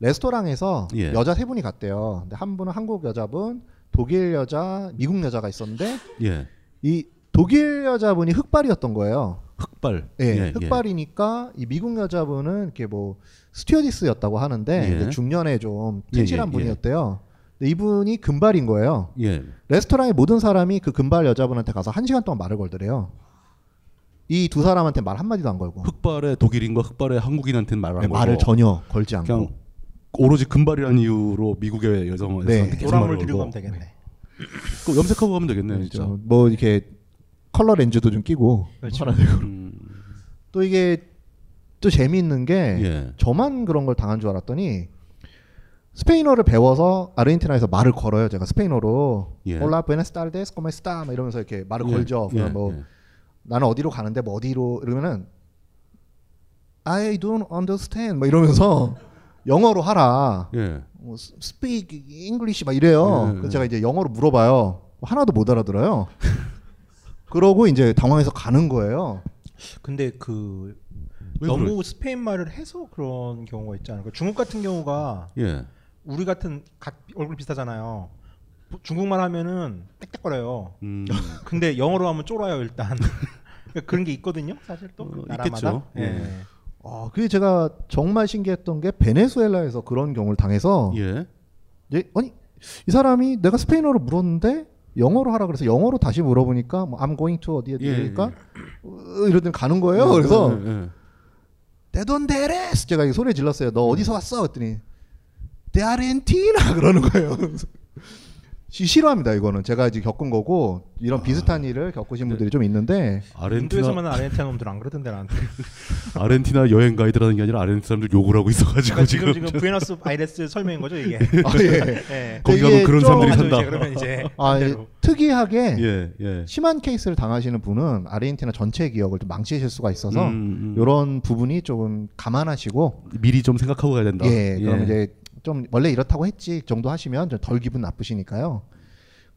레스토랑에서 예. 여자 세 분이 갔대요. 근데 한 분은 한국 여자분, 독일 여자, 미국 여자가 있었는데 예. 이 독일 여자분이 흑발이었던 거예요. 흑발. 예, 예, 예. 흑발이니까 이 미국 여자분은 이렇게 뭐 스튜어디스였다고 하는데 예. 중년에 좀 예, 튼실한. 분이었대요. 근데 이분이 금발인 거예요. 예. 레스토랑의 모든 사람이 그 금발 여자분한테 가서 한 시간 동안 말을 걸더래요. 이 두 사람한테 말 한마디도 안 걸고. 흑발의 독일인과 흑발의 한국인한테는 말을 안 네, 걸고 말을 전혀 걸지 않고. 그냥 오로지 금발이라는 이유로 미국의 여성한테 네. 노란물 들고. 가면 되겠네. 그 염색하고 가면 되겠네요, 진짜. 좀뭐 이렇게 컬러 렌즈도 좀 끼고 그렇죠. 음. 또 이게 또 재미있는 게 예. 저만 그런 걸 당한 줄 알았더니 스페인어를 배워서 아르헨티나에서 말을 걸어요. 제가 스페인어로 예. hola buenas tardes cómo está 막 이러면서 이렇게 말을 예, 걸죠. 예, 뭐 예. 나는 어디로 가는데 뭐 어디로 이러면은 I don't understand 뭐 이러면서 영어로 하라. 예. 뭐 speak English 막 이래요. 예, 그래서 예. 제가 이제 영어로 물어봐요. 하나도 못 알아들어요. 그러고 이제 당황해서 가는 거예요. 근데 그왜 너무 그럴- 스페인 말을 해서 그런 경우가 있지 않을까? 중국 같은 경우가 예. 우리 같은 각 얼굴 비슷하잖아요. 중국말 하면은 땡땡거려요. 음. 근데 영어로 하면 쫄아요 일단. 그러니까 그런 게 있거든요, 사실 또 나라마다. 있겠죠. 예. 예. 아, 그게 제가 정말 신기했던 게 베네수엘라에서 그런 경우를 당해서 예. 예, 아니 이 사람이 내가 스페인어로 물었는데 영어로 하라 그래서 영어로 다시 물어보니까 뭐 I'm going to 어디에 예, 이러니까 어, 이러더니 가는 거예요. 그래서 예, 예. 데돈데레스 제가 이 소리 질렀어요. 너 어디서 왔어? 그랬더니 데 아르헨티나 그러는 거예요. 시- 싫어합니다 이거는 제가 이제 겪은 거고 이런 비슷한 일을 겪으신 분들이 좀 있는데 인도에서만 아르헨티나 놈들 안 그러던데 나한테. 아르헨티나 여행 가이드라는 게 아니라 아르헨티나 사람들 욕을 하고 있어가지고 그러니까 지금 지금 지금 부에노스 아이레스 설명인 거죠 이게. 아, 예. 예. 거기 이게 가면 그런 좀 사람들이 산다. 이제 그러면 이제 아, 예. 특이하게 예, 예. 심한 케이스를 당하시는 분은 아르헨티나 전체 기억을 좀 망치실 수가 있어서 음, 음. 이런 부분이 조금 감안하시고 미리 좀 생각하고 가야 된다. 예, 그럼 이제 좀 원래 이렇다고 했지 정도 하시면 좀 덜 기분 나쁘시니까요.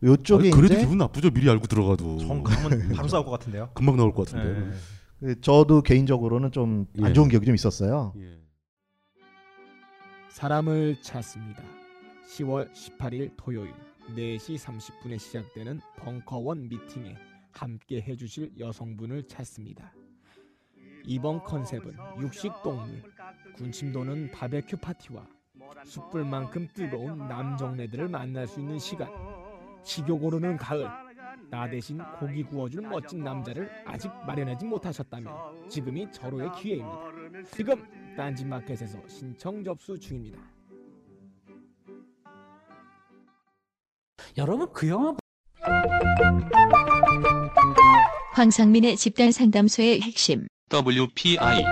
요쪽에 아니, 그래도 이제 기분 나쁘죠. 미리 알고 들어가도. 정 가면 바로 싸울 것 같은데요. 금방 나올 것 같은데. 예. 그 저도 개인적으로는 좀안 예. 좋은 기억이 좀 있었어요. 예. 사람을 찾습니다. 10월 18일 토요일 4시 30분에 시작되는 벙커원 미팅에 함께 해주실 여성분을 찾습니다. 이번 컨셉은 육식 동물, 군침 도는 바베큐 파티와 숯불만큼 뜨거운 남정네들을 만날 수 있는 시간. 식욕 오르는 가을. 나 대신 고기 구워줄 멋진 남자를 아직 마련하지 못하셨다면 지금이 절호의 기회입니다. 지금 딴지마켓에서 신청 접수 중입니다. 여러분 그 영화 황상민의 집단 상담소의 핵심. WPI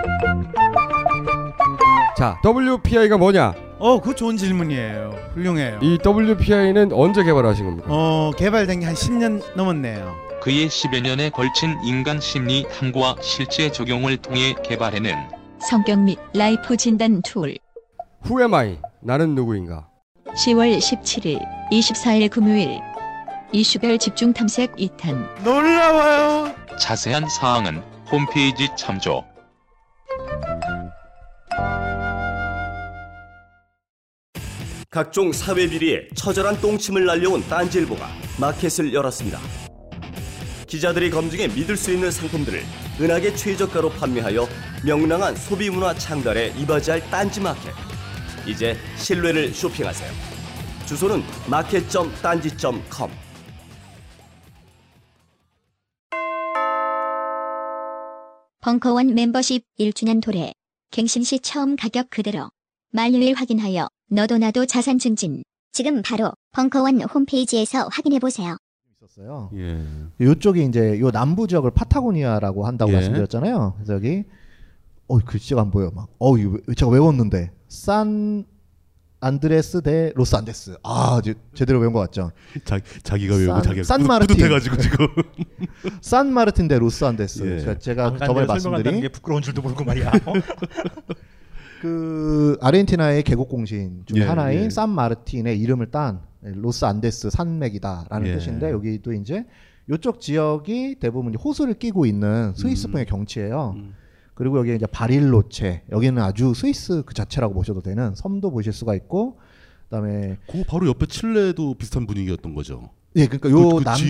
자, WPI가 뭐냐? 어, 그 좋은 질문이에요. 훌륭해요. 이 WPI는 언제 개발하신 겁니까? 어, 개발된 게 한 10년 넘었네요. 그의 10여 년에 걸친 인간 심리 탐구와 실제 적용을 통해 개발해낸 성격 및 life 진단 tool. Who am I? 나는 누구인가? 10월 17일, 24일 금요일. 이슈별 집중 탐색 2탄. 놀라워요. 자세한 사항은 홈페이지 참조. 각종 사회 비리에 처절한 똥침을 날려온 딴지일보가 마켓을 열었습니다. 기자들이 검증해 믿을 수 있는 상품들을 은하계 최저가로 판매하여 명랑한 소비 문화 창달에 이바지할 딴지 마켓. 이제 신뢰를 쇼핑하세요. 주소는 마켓.딴지.com. 벙커원 멤버십 1주년 도래. 갱신 시 처음 가격 그대로. 만료일 확인하여 너도 나도 자산 증진. 지금 바로 벙커원 홈페이지에서 확인해 보세요. 있었어요. 예. 이쪽이 이제 요 남부 지역을 파타고니아라고 한다고 예. 말씀드렸잖아요. 그래서 여기 어 글씨가 안 보여 막. 어 이거 왜- 제가 외웠는데 산 안드레스 데 로스 안데스. 아 이제 제대로 외운 것 같죠. 자, 자기가 외우고 산- 자기가 산 뿌듯- 마르틴. 뿌듯해가지고 지금. 산 마르틴 데 로스 안데스. 예. 그러니까 제가 안 저번에 말씀드린 게 부끄러운 줄도 모르고 말이야. 그 아르헨티나의 계곡 공신 중 예, 하나인 예. 산 마르틴의 이름을 딴 로스 안데스 산맥이다라는 예. 뜻인데 여기도 이제 이쪽 지역이 대부분 호수를 끼고 있는 스위스풍의 경치예요. 그리고 여기 이제 바릴로체 여기는 아주 스위스 그 자체라고 보셔도 되는 섬도 보실 수가 있고 그다음에 그 바로 옆에 칠레도 비슷한 분위기였던 거죠. 예, 그러니까 요 그- 그 남쪽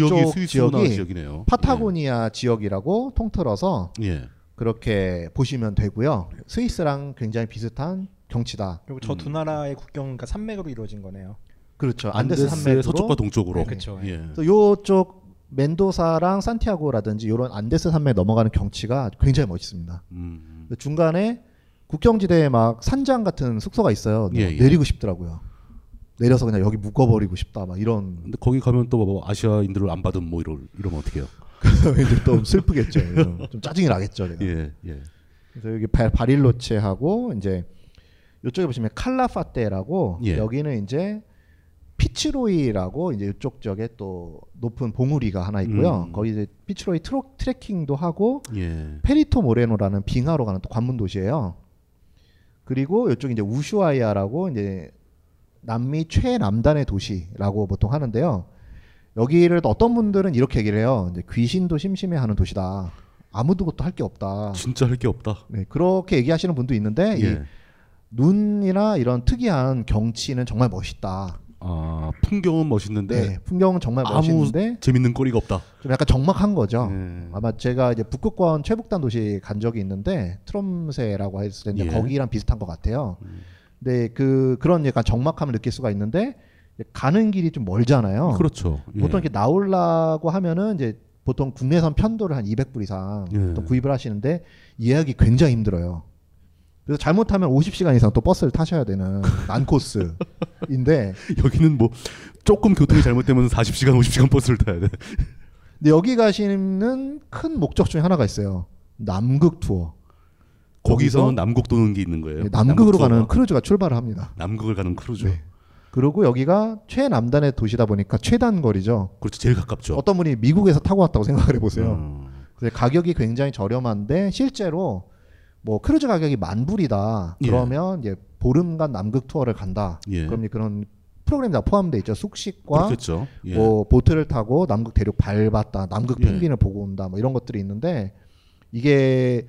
지역이 지역이. 파타고니아 지역이라고 통틀어서 예. 그렇게 보시면 되고요. 스위스랑 굉장히 비슷한 경치다. 그리고 저 두 나라의 국경 그러니까 산맥으로 이루어진 거네요. 그렇죠. 안데스 산맥으로 서쪽과 동쪽으로. 네, 그렇죠. 예. 그래서 요쪽 멘도사랑 산티아고라든지 이런 안데스 산맥 넘어가는 경치가 굉장히 멋있습니다. 음. 중간에 국경지대에 막 산장 같은 숙소가 있어요. 예, 예. 내리고 싶더라고요. 내려서 그냥 여기 묶어버리고 싶다 막 이런. 근데 거기 가면 또 뭐 아시아인들을 안 받으면 뭐 이러, 이러면 어떡해요? 왠지 좀 슬프겠죠. 이거. 좀 짜증이 나겠죠. 내가. 예, 예. 그래서 여기 바, 바릴로체하고 이제 이쪽에 보시면 칼라파테라고 예. 여기는 이제 피츠로이라고 이제 이쪽 지역에 또 높은 봉우리가 하나 있고요. 음. 거기 이제 피츠로이 트로, 트레킹도 하고 예. 페리토 모레노라는 빙하로 가는 또 관문 도시예요. 그리고 이쪽 이제 우슈아이아라고 이제 남미 최남단의 도시라고 보통 하는데요. 여기를 또 어떤 분들은 이렇게 얘기를 해요. 이제 귀신도 심심해하는 도시다. 아무도 것도 할 게 없다. 진짜 할 게 없다. 네, 그렇게 얘기하시는 분도 있는데 이 예. 눈이나 이런 특이한 경치는 정말 멋있다. 아, 풍경은 멋있는데 네, 풍경은 정말 아무 멋있는데 재밌는 거리가 없다. 좀 약간 적막한 거죠. 예. 아마 제가 이제 북극권 최북단 도시 간 적이 있는데 트롬세라고 했을 텐데 예. 거기랑 비슷한 것 같아요. 근데 그 그런 약간 적막함을 느낄 수가 있는데 가는 길이 좀 멀잖아요. 그렇죠. 예. 보통 이렇게 나오려고 하면은 이제 보통 국내선 편도를 한 200불 이상 예. 구입을 하시는데 예약이 굉장히 힘들어요. 그래서 잘못하면 50시간 이상 또 버스를 타셔야 되는 난코스인데 여기는 뭐 조금 교통이 잘못되면 40시간, 50시간 버스를 타야 돼. 근데 여기 가시는 큰 목적 중에 하나가 있어요. 남극 투어. 거기서 남극 도는 게 있는 거예요. 네, 남극으로 남극 가는. 크루즈가 출발을 합니다. 남극을 가는 크루즈. 네. 그리고 여기가 최남단의 도시다 보니까 최단 거리죠. 그렇죠. 제일 가깝죠. 어떤 분이 미국에서 타고 왔다고 생각을 해보세요. 음. 그래서 가격이 굉장히 저렴한데 실제로 뭐 크루즈 가격이 만 불이다. 예. 그러면 이제 보름간 남극 투어를 간다. 예. 그럼 이제 그런 프로그램이 다 포함돼 있죠. 숙식과. 예. 뭐 보트를 타고 남극 대륙 밟았다, 남극 예. 펭귄을 보고 온다, 뭐 이런 것들이 있는데 이게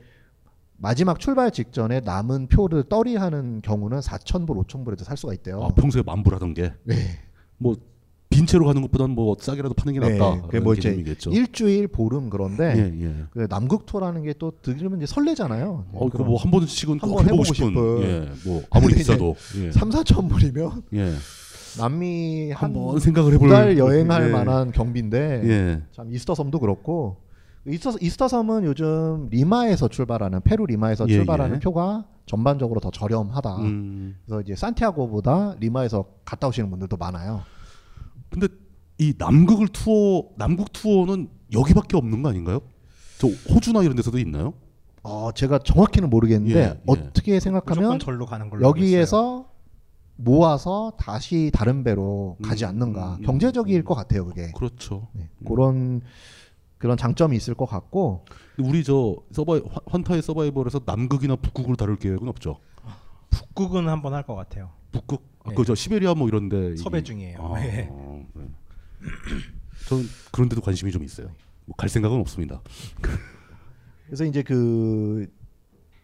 마지막 출발 직전에 남은 표를 떨이하는 경우는 4,000불, 5,000불에도 살 수가 있대요. 아, 평소에 만불 하던 게. 네. 뭐 빈 채로 가는 것보다는 뭐 싸게라도 파는 게 낫다. 그게 뭐 이제 개념이겠죠. 일주일 보름 그런데 예, 예. 그 남극 투어라는 게 또 들으면 이제 설레잖아요. 어, 그거 뭐한 번씩은 꼭 한번 해보고 싶은. 싶은. 예, 뭐 아무리 비싸도. 예. 3, 4천 불이면 예. 남미 한번 생각을 해볼- 달 여행할 예. 만한 경비인데 예. 참 이스터 섬도 그렇고 이스터, 이스터 섬은 요즘 리마에서 출발하는 페루 리마에서 예, 출발하는 예. 표가 전반적으로 더 저렴하다. 음. 그래서 이제 산티아고보다 리마에서 갔다 오시는 분들도 많아요. 근데 이 남극을 투어 남극 투어는 여기밖에 없는 거 아닌가요? 저 호주나 이런 데서도 있나요? 어, 제가 정확히는 모르겠는데 예, 예. 어떻게 생각하면 무조건 절로 가는 걸로 여기에서 모아서 다시 다른 배로 가지 음, 않는가 경제적일 것 같아요 그게 그렇죠. 그런 그런 장점이 있을 것 같고 우리 저 서바이 환- 환타의 서바이벌에서 남극이나 북극으로 다룰 계획은 없죠. 북극은 한번 할 것 같아요. 북극 아, 네. 그저 시베리아 뭐 이런데 섭외 이- 중이에요. 아, 네. 네. 저는 그런 데도 관심이 좀 있어요. 뭐 갈 생각은 없습니다. 그래서 이제 그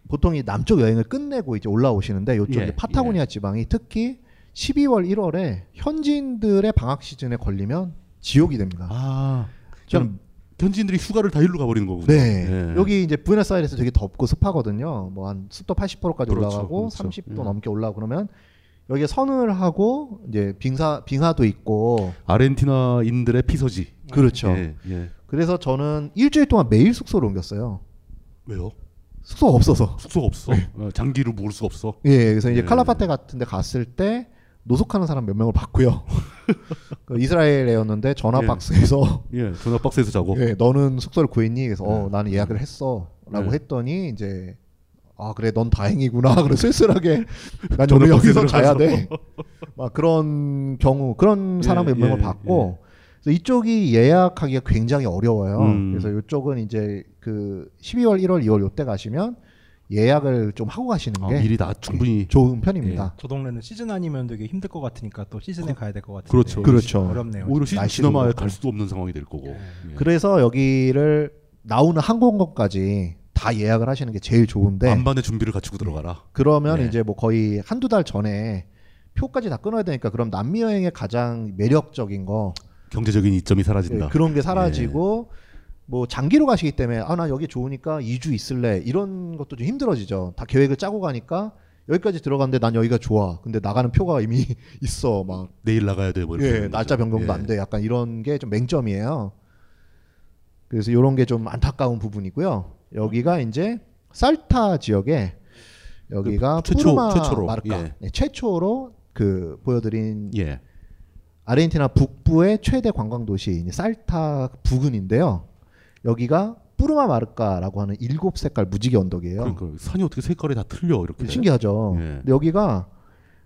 보통 이 남쪽 여행을 끝내고 이제 올라오시는데 이쪽 예, 파타고니아 지방이 특히 12월 1월에 현지인들의 방학 시즌에 걸리면 지옥이 됩니다. 아, 저는 현지인들이 휴가를 다 일로 가버리는 거군요. 네. 예. 여기 이제 부에노스아이레스 되게 덥고 습하거든요. 뭐 한 습도 80%까지 그렇죠, 올라가고 그렇죠. 30도 예. 넘게 올라가고 그러면 여기에 선을 하고 이제 빙사 빙하도 있고 아르헨티나인들의 피서지. 그렇죠. 예, 예. 그래서 저는 일주일 동안 매일 숙소를 옮겼어요. 왜요? 숙소가 없어서. 숙소가 없어. 어, 장기로 모을 수가 없어. 예, 그래서 이제 예. 칼라파테 같은 데 갔을 때 노숙하는 사람 몇 명을 봤고요. 그 이스라엘이었는데 전화 예. 박스에서 예, 전화 박스에서 자고. 예, 너는 숙소를 구했니? 그래서 어, 나는 예약을 했어라고 네. 했더니 이제 아 그래 넌 다행이구나. 그래 쓸쓸하게 난 오늘 여기서 자야. 돼. 막 그런 경우 그런 사람 예, 몇 명을 예, 봤고 그래서 이쪽이 예약하기가 굉장히 어려워요. 음. 그래서 이쪽은 이제 그 12월, 1월, 2월 요때 가시면 예약을 좀 하고 가시는 아, 게 미리 다 충분히 좋은 편입니다. 저 동네는 시즌 아니면 되게 힘들 것 같으니까 또 시즌에 가야 될 것 같은데 그렇죠. 그렇죠. 어렵네요. 오히려 시즌 지나마야. 갈 수도 없는 상황이 될 거고. 예. 그래서 여기를 나오는 항공권까지 다 예약을 하시는 게 제일 좋은데 만반의 준비를 갖추고 들어가라. 그러면 네. 이제 뭐 거의 한두 달 전에 표까지 다 끊어야 되니까 그럼 남미 여행의 가장 매력적인 거 경제적인 이점이 사라진다. 예, 그런 게 사라지고 뭐 장기로 가시기 때문에 아 나 여기 좋으니까 2주 있을래 이런 것도 좀 힘들어지죠. 다 계획을 짜고 가니까 여기까지 들어갔는데 난 여기가 좋아. 근데 나가는 표가 이미 있어. 막 내일 나가야 돼. 뭐 이렇게 예, 날짜. 변경도 예. 안 돼. 약간 이런 게 좀 맹점이에요. 그래서 이런 게 좀 안타까운 부분이고요. 여기가 이제 살타 지역에 여기가 그 최초- 최초로, 마르카 예. 네, 최초로 그 보여드린 예. 아르헨티나 북부의 최대 관광 도시 살타 부근인데요. 여기가 푸르마 마르카라고 하는 일곱 색깔 무지개 언덕이에요. 그러니까 산이 어떻게 색깔이 다 틀려 이렇게. 신기하죠. 예. 근데 여기가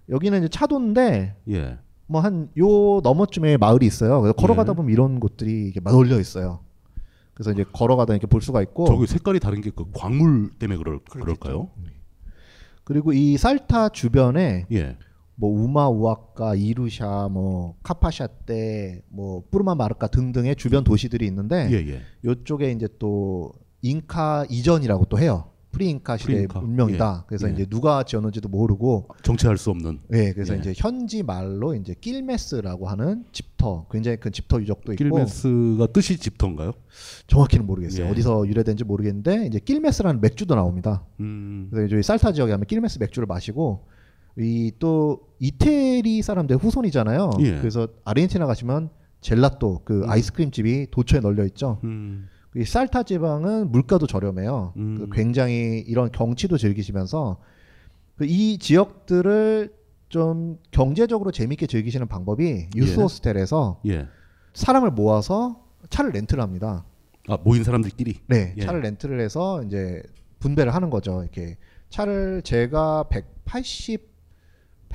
여기는 이제 차도인데 예. 뭐한 요 너머쯤에 마을이 있어요. 그래서 걸어가다 예. 보면 이런 곳들이 이렇게 널려 있어요. 그래서 이제 걸어가다 이렇게 볼 수가 있고 저기 색깔이 다른 게 그 광물 때문에 그럴 그럴까요? 그리고 이 살타 주변에 예. 뭐 우마 우아카 이루샤 뭐 카파샤떼 뭐 뿌르마 마르카 등등의 주변 도시들이 있는데 예, 예. 요쪽에 이제 또 잉카 이전이라고 또 해요. pre잉카 시대 의. 문명이다. 예. 그래서 예. 이제 누가 지었는지도 모르고 정체 알 수 없는. 예, 그래서 예. 이제 현지 말로 이제 낄메스라고 하는 집터, 굉장히 큰 집터 유적도 있고 낄메스가 뜻이 집터인가요? 정확히는 모르겠어요. 예. 어디서 유래된지 모르겠는데 이제 낄메스라는 맥주도 나옵니다. 음. 그래서 저희 살타 지역에 하면 낄메스 맥주를 마시고 이 또 이태리 사람들 후손이잖아요. 예. 그래서 아르헨티나 가시면 젤라또 그 아이스크림 집이 도처에 널려 있죠. 음. 이 살타 지방은 물가도 저렴해요. 그 굉장히 이런 경치도 즐기시면서 그이 지역들을 좀 경제적으로 재밌게 즐기시는 방법이 유스 예. 호스텔에서 예. 사람을 모아서 차를 렌트를 합니다. 아 모인 사람들끼리. 네, 예. 차를 렌트를 해서 이제 분배를 하는 거죠. 이렇게 차를 제가 180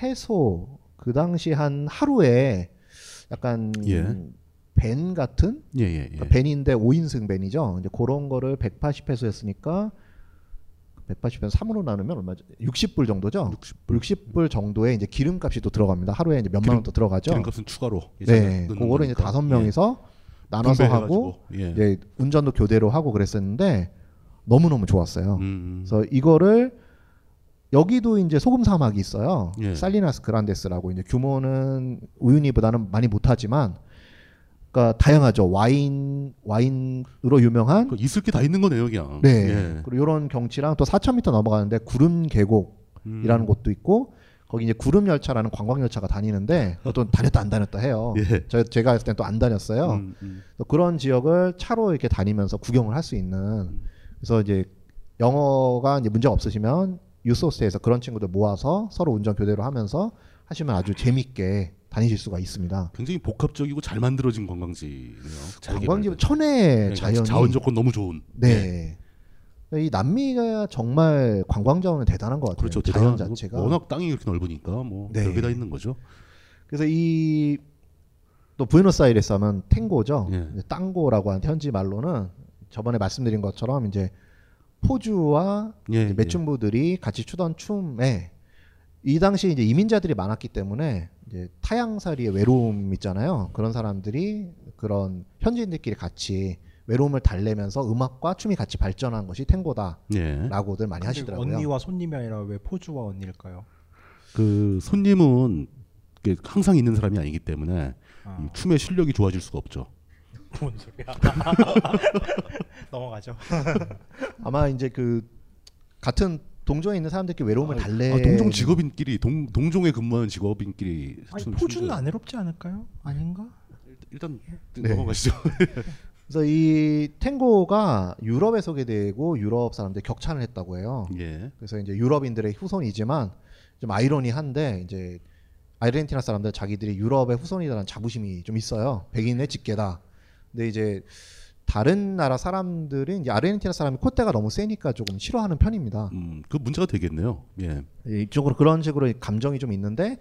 페소 그 당시 한 하루에 약간 예. 벤 같은 예, 예, 예. 그러니까 벤인데 5인승 벤이죠. 이제 그런 거를 180페소였으니까 180페소 3으로 나누면 얼마죠? 60불 정도죠. 60불, 정도의 이제 기름값이 또 들어갑니다. 하루에 이제 몇만 원더 들어가죠. 기름값은 추가로 네, 그거를 이제. 다섯 예. 명이서 나눠서 하고 예. 이제 운전도 교대로 하고 그랬었는데 너무 너무 좋았어요. 음. 그래서 이거를 여기도 이제 소금 사막이 있어요. 예. 살리나스 그란데스라고 이제 규모는 우유니보다는 많이 못하지만, 그러니까 다양하죠. 와인 와인으로 유명한 그 있을 게 다 있는 거네요, 그냥. 네. 예. 그리고 이런 경치랑 또 4,000m 넘어가는데 구름 계곡이라는 음. 곳도 있고 거기 이제 구름 열차라는 관광 열차가 다니는데 그것도 다녔다 안 다녔다 해요. 예. 저 제가 했을 땐 또 안 다녔어요. 음, 음. 그런 지역을 차로 이렇게 다니면서 구경을 할 수 있는 그래서 이제 영어가 이제 문제가 없으시면 유소스에서 그런 친구들 모아서 서로 운전 교대로 하면서 하시면 아주 재밌게 다니실 수가 있습니다. 굉장히 복합적이고 잘 만들어진 관광지네요. 잘 관광지 개발된. 천혜 그러니까 자연이 자원 조건 너무 좋은. 네. 이 남미가 정말 관광 자원은 대단한 것 같아요. 그렇죠. 자연 자체가 워낙 땅이 그렇게 넓으니까 뭐 네. 별게 다 있는 거죠. 그래서 이 또 부에노스아이레스 하면 탱고죠. 예. 땅고라고 하는 현지 말로는 저번에 말씀드린 것처럼 이제 포주와 예, 이제 매춘부들이 같이 추던 춤에 이 당시 이제 이민자들이 많았기 때문에 이제 타향살이의 외로움 있잖아요. 그런 사람들이 그런 현지인들끼리 같이 외로움을 달래면서 음악과 춤이 같이 발전한 것이 탱고다라고들 많이 근데 하시더라고요. 언니와 손님이 아니라 왜 포주와 언니일까요? 그 손님은 항상 있는 사람이 아니기 때문에 이 춤의 실력이 좋아질 수가 없죠. 뭔 소리야? 넘어가죠. 아마 이제 그 같은 동종에 있는 사람들끼리 외로움을 달래. 아, 동종 직업인끼리 동, 동종에 근무하는 직업인끼리 아니 춤- 포주는 춤을- 안 외롭지 않을까요? 아닌가? 일단 네. 넘어가시죠. 그래서 이 탱고가 유럽에 소개되고 유럽 사람들이 격찬을 했다고 해요. 예. 그래서 이제 유럽인들의 후손이지만 좀 아이러니한데 이제 아르헨티나 사람들 자기들이 유럽의 후손이라는 자부심이 좀 있어요. 백인의 직계다. 근데 이제 다른 나라 사람들은 이제 아르헨티나 사람이 콧대가 너무 세니까 조금 싫어하는 편입니다. 음, 그 문제가 되겠네요. 예. 이쪽으로 그런 식으로 감정이 좀 있는데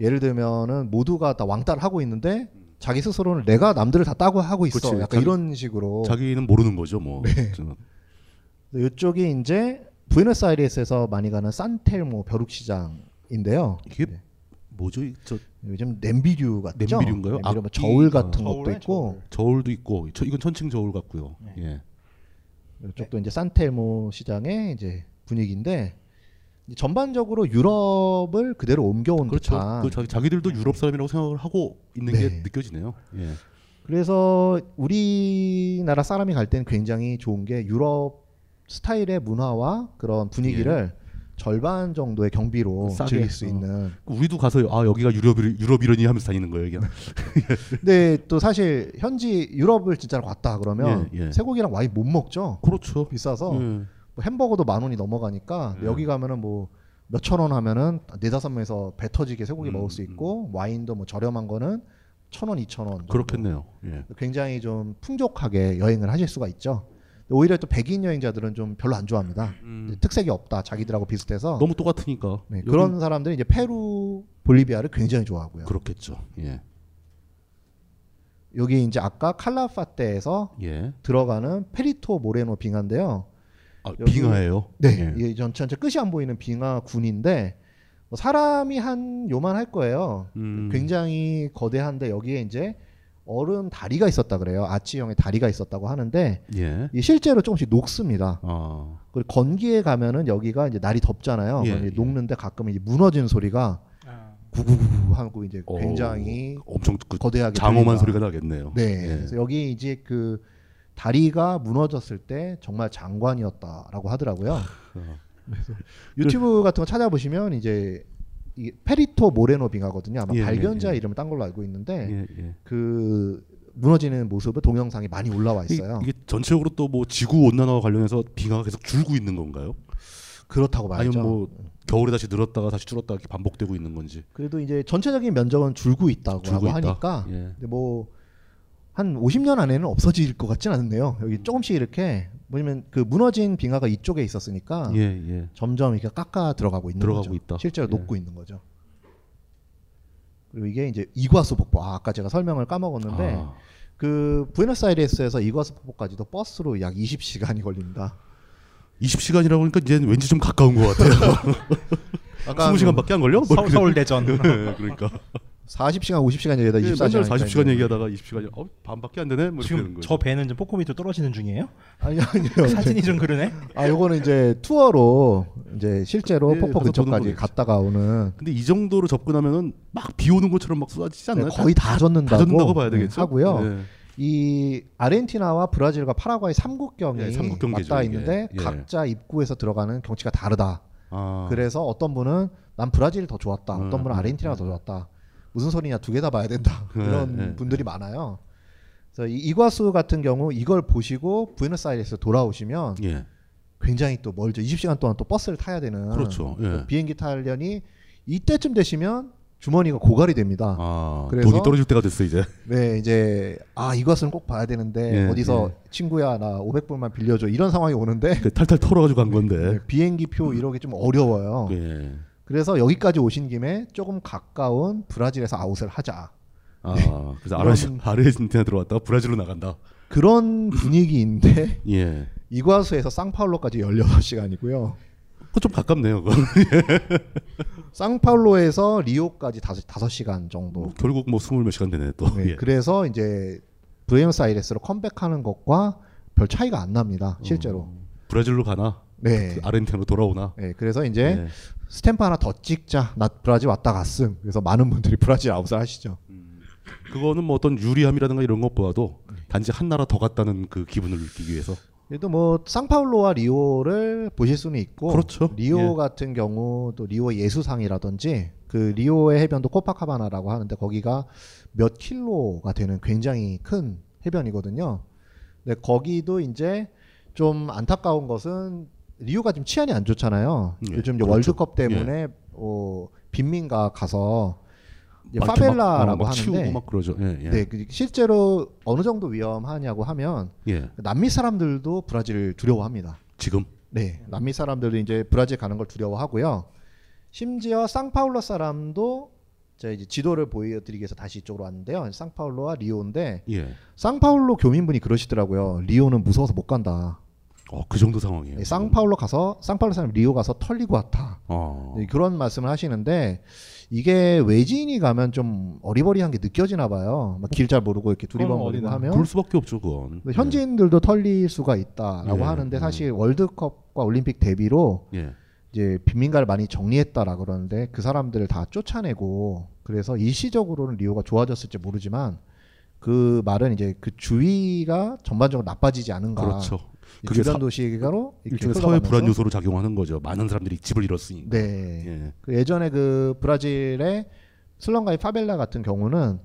예를 들면은 모두가 다 왕따를 하고 있는데 자기 스스로는 내가 남들을 다 따고 하고 있어. 그치. 약간 자기- 이런 식으로 자기는 모르는 거죠, 뭐. 네. 저는. 이쪽이 이제 부에노스아이레스에서 많이 가는 산텔모 벼룩시장인데요. 이게 뭐죠? 이- 저 요즘 냄비류 같죠? 냄비류인가요? 냄비류 뭐 악기, 저울 같은 어. 것도 있고 저울 도 있고 저 이건 천칭 저울 같고요. 예. 이쪽도 이제 산텔모 시장의 이제 분위기인데 이제 전반적으로 유럽을 그대로 옮겨온 그렇죠. 듯한 그 자기, 자기들도 유럽 사람이라고 생각을 하고 있는 게 네. 느껴지네요. 예. 그래서 우리나라 사람이 갈 때는 굉장히 좋은 게 유럽 스타일의 문화와 그런 분위기를 절반 정도의 경비로 예. 싸게. 즐길 수 어. 있는. 우리도 가서 아 여기가 유럽 유럽이러니 하면서 다니는 거예요, 이게. 근데 또 사실 현지 유럽을 진짜로 갔다 그러면 예, 예. 쇠고기랑 와인 못 먹죠. 그렇죠. 비싸서 예. 뭐 햄버거도 만 원이 넘어가니까 예. 여기 가면은 뭐 몇천 원 하면은 네 다섯 명에서 배 터지게 쇠고기 음, 먹을 수 있고 와인도 뭐 저렴한 거는 천 원, 이천 원. 정도. 그렇겠네요. 예. 굉장히 좀 풍족하게 여행을 하실 수가 있죠. 오히려 또 백인 여행자들은 좀 별로 안 좋아합니다. 특색이 없다. 자기들하고 비슷해서 음. 너무 똑같으니까. 네, 그런 사람들이 이제 페루, 볼리비아를 굉장히 좋아하고요. 그렇겠죠. 예. 여기 이제 아까 칼라파테에서 예. 들어가는 페리토 모레노 빙하인데요. 아, 빙하예요? 네, 예. 이게 전 전체 끝이 안 보이는 빙하 군인데 뭐 사람이 한 요만 할 거예요. 음. 굉장히 거대한데 여기에 이제 얼음 다리가 있었다 그래요. 아치형의 다리가 있었다고 하는데 예. 이 실제로 조금씩 녹습니다. 아. 그리고 건기에 가면은 여기가 이제 날이 덥잖아요. 예, 예. 녹는데 가끔 이제 무너지는 소리가 구구구 하고 이제 오, 굉장히 엄청 그 거대하게 장엄한 들린다. 소리가 나겠네요. 네. 예. 그래서 여기 이제 그 다리가 무너졌을 때 정말 장관이었다라고 하더라고요. 어. 그래서 유튜브 같은 거 찾아보시면 이제 이 페리토 모레노 빙하거든요. 아마 예, 발견자 예, 예. 이름을 딴 걸로 알고 있는데 예, 예. 그 무너지는 모습을 동영상이 많이 올라와 있어요. 이, 게 전체적으로 또 뭐 지구 온난화와 관련해서 빙하가 계속 줄고 있는 건가요? 그렇다고 봐야죠. 아니면 뭐 겨울에 다시 늘었다가 다시 줄었다가 이렇게 반복되고 있는 건지. 그래도 이제 전체적인 면적은 줄고 있다고 줄고 있다? 하니까 예. 근데 뭐 한 50년 안에는 없어질 것 같지는 않네요. 여기 조금씩 이렇게 뭐냐면 그 무너진 빙하가 이쪽에 있었으니까 예, 예. 점점 이렇게 깎아 들어가고 있는 들어가고 거죠. 있다. 실제로 예. 녹고 있는 거죠. 그리고 이게 이제 이과수 폭포. 아, 아까 제가 설명을 까먹었는데 아. 그 부에노스아이레스에서 이과수 폭포까지도 버스로 약 20시간이 걸립니다. 20시간이라고 하니까 이제 왠지 좀 가까운 것 같아요. 아까 20시간밖에 안 걸려? 서- 뭐 서울 대전. 네, 그러니까. 40시간, 50시간 얘기하다 예, 24시간. 맨날 40시간 얘기하다가 20시간이 어, 반밖에 안 되네. 뭐 지금. 저 배는 좀 폭포 밑으로 떨어지는 중이에요? 아니 아니요. 사진이 좀 그러네. 아, 요거는 이제 투어로 이제 실제로 예, 폭포 근처까지 거겠죠. 갔다가 오는 근데 이 정도로 접근하면은 막 비 오는 것처럼 막 쏟아지지 않나요? 네, 거의 다 젖는다고, 다 젖는다고 봐야 되겠죠. 네, 하고요. 네. 이 아르헨티나와 브라질과 파라과이 삼국경이 예, 삼국경계죠, 맞닿아. 있는데 예. 각자 입구에서 들어가는 경치가 다르다. 아. 그래서 어떤 분은 난 브라질이 더 좋았다. 어떤 음, 분은 음, 아르헨티나가 더 좋았다. 무슨 소리냐 두 개 다 봐야 된다. 네, 이런 네, 분들이 많아요. 그래서 이 이과수 같은 경우 이걸 보시고 부에노스아이레스 돌아오시면 예. 굉장히 또 멀죠. 20시간 동안 또 버스를 타야 되는 그렇죠. 예. 비행기 타려니 이때쯤 되시면 주머니가 고갈이 됩니다. 아, 돈이 떨어질 때가 됐어 이제. 네, 이제 아 이것은 꼭 봐야 되는데 예, 어디서 예. 친구야 나 500불만 빌려줘 이런 상황이 오는데 그 탈탈 털어가지고 간 건데. 네, 비행기 표 이러기 좀 어려워요. 예. 그래서 여기까지 오신 김에 조금 가까운 브라질에서 아웃을 하자. 아, 네. 그래서 아르헨- 아르헨티나 들어왔다가 브라질로 나간다. 그런 분위기인데 예. 이과수에서 쌍파울로까지 16시간이고요. 좀 가깝네요. 쌍파울로에서 리오까지 다섯, 다섯 시간 정도. 결국 뭐 스물 몇 시간 되네 또. 네, 예. 그래서 이제 브에노스 아이레스로 컴백하는 것과 별 차이가 안 납니다. 실제로. 브라질로 가나? 네. 그 아르헨티나로 돌아오나? 네, 그래서 이제 네. 스탬프 하나 더 찍자. 나 브라질 왔다 갔음. 그래서 많은 분들이 브라질 아웃을 하시죠. 그거는 뭐 어떤 유리함이라든가 이런 것보다도 단지 한 나라 더 갔다는 그 기분을 느끼기 위해서. 그래도 뭐 쌍파울로와 리오를 보실 수는 있고 그렇죠. 리오 예. 같은 경우 또 리오 예수상이라든지 그 리오의 해변도 코파카바나라고 하는데 거기가 몇 킬로가 되는 굉장히 큰 해변이거든요. 근데 거기도 이제 좀 안타까운 것은 리오가 지금 치안이 안 좋잖아요. 예, 요즘 이제 그렇죠. 월드컵 때문에 어, 빈민가 가서 막, 파벨라라고 어, 막 치우고 하는데 막 그러죠. 예, 예. 네, 그 실제로 어느 정도 위험하냐고 하면 예. 남미 사람들도 브라질을 두려워합니다. 지금? 네, 남미 사람들도 이제 브라질 가는 걸 두려워하고요. 심지어 쌍파울로 사람도 제가 이제 지도를 보여드리기 위해서 다시 이쪽으로 왔는데요. 쌍파울로와 리오인데 예. 쌍파울로 교민분이 그러시더라고요. 리오는 무서워서 못 간다. 어, 그 정도 상황이에요. 네, 쌍파울로 가서 쌍파울로 사람 리오 가서 털리고 왔다. 어. 네, 그런 말씀을 하시는데 이게 외지인이 가면 좀 어리버리한 게 느껴지나 봐요. 막 길 잘 모르고 이렇게 두리번거리고 하면 그럴 수밖에 없죠, 그건. 근데 현지인들도 털릴 수가 있다라고 예, 하는데 예. 사실 월드컵과 올림픽 대비로 예. 이제 빈민가를 많이 정리했다라 그러는데 그 사람들을 다 쫓아내고 그래서 일시적으로는 리오가 좋아졌을지 모르지만 그 말은 이제 그 주위가 전반적으로 나빠지지 않은가. 그렇죠. 이 그게 주변 사- 도시가로 일종의 사회 불안 요소로 작용하는 거죠. 많은 사람들이 집을 잃었으니까. 네. 예. 그 예전에 그 브라질의 슬럼가의 파벨라 같은 경우는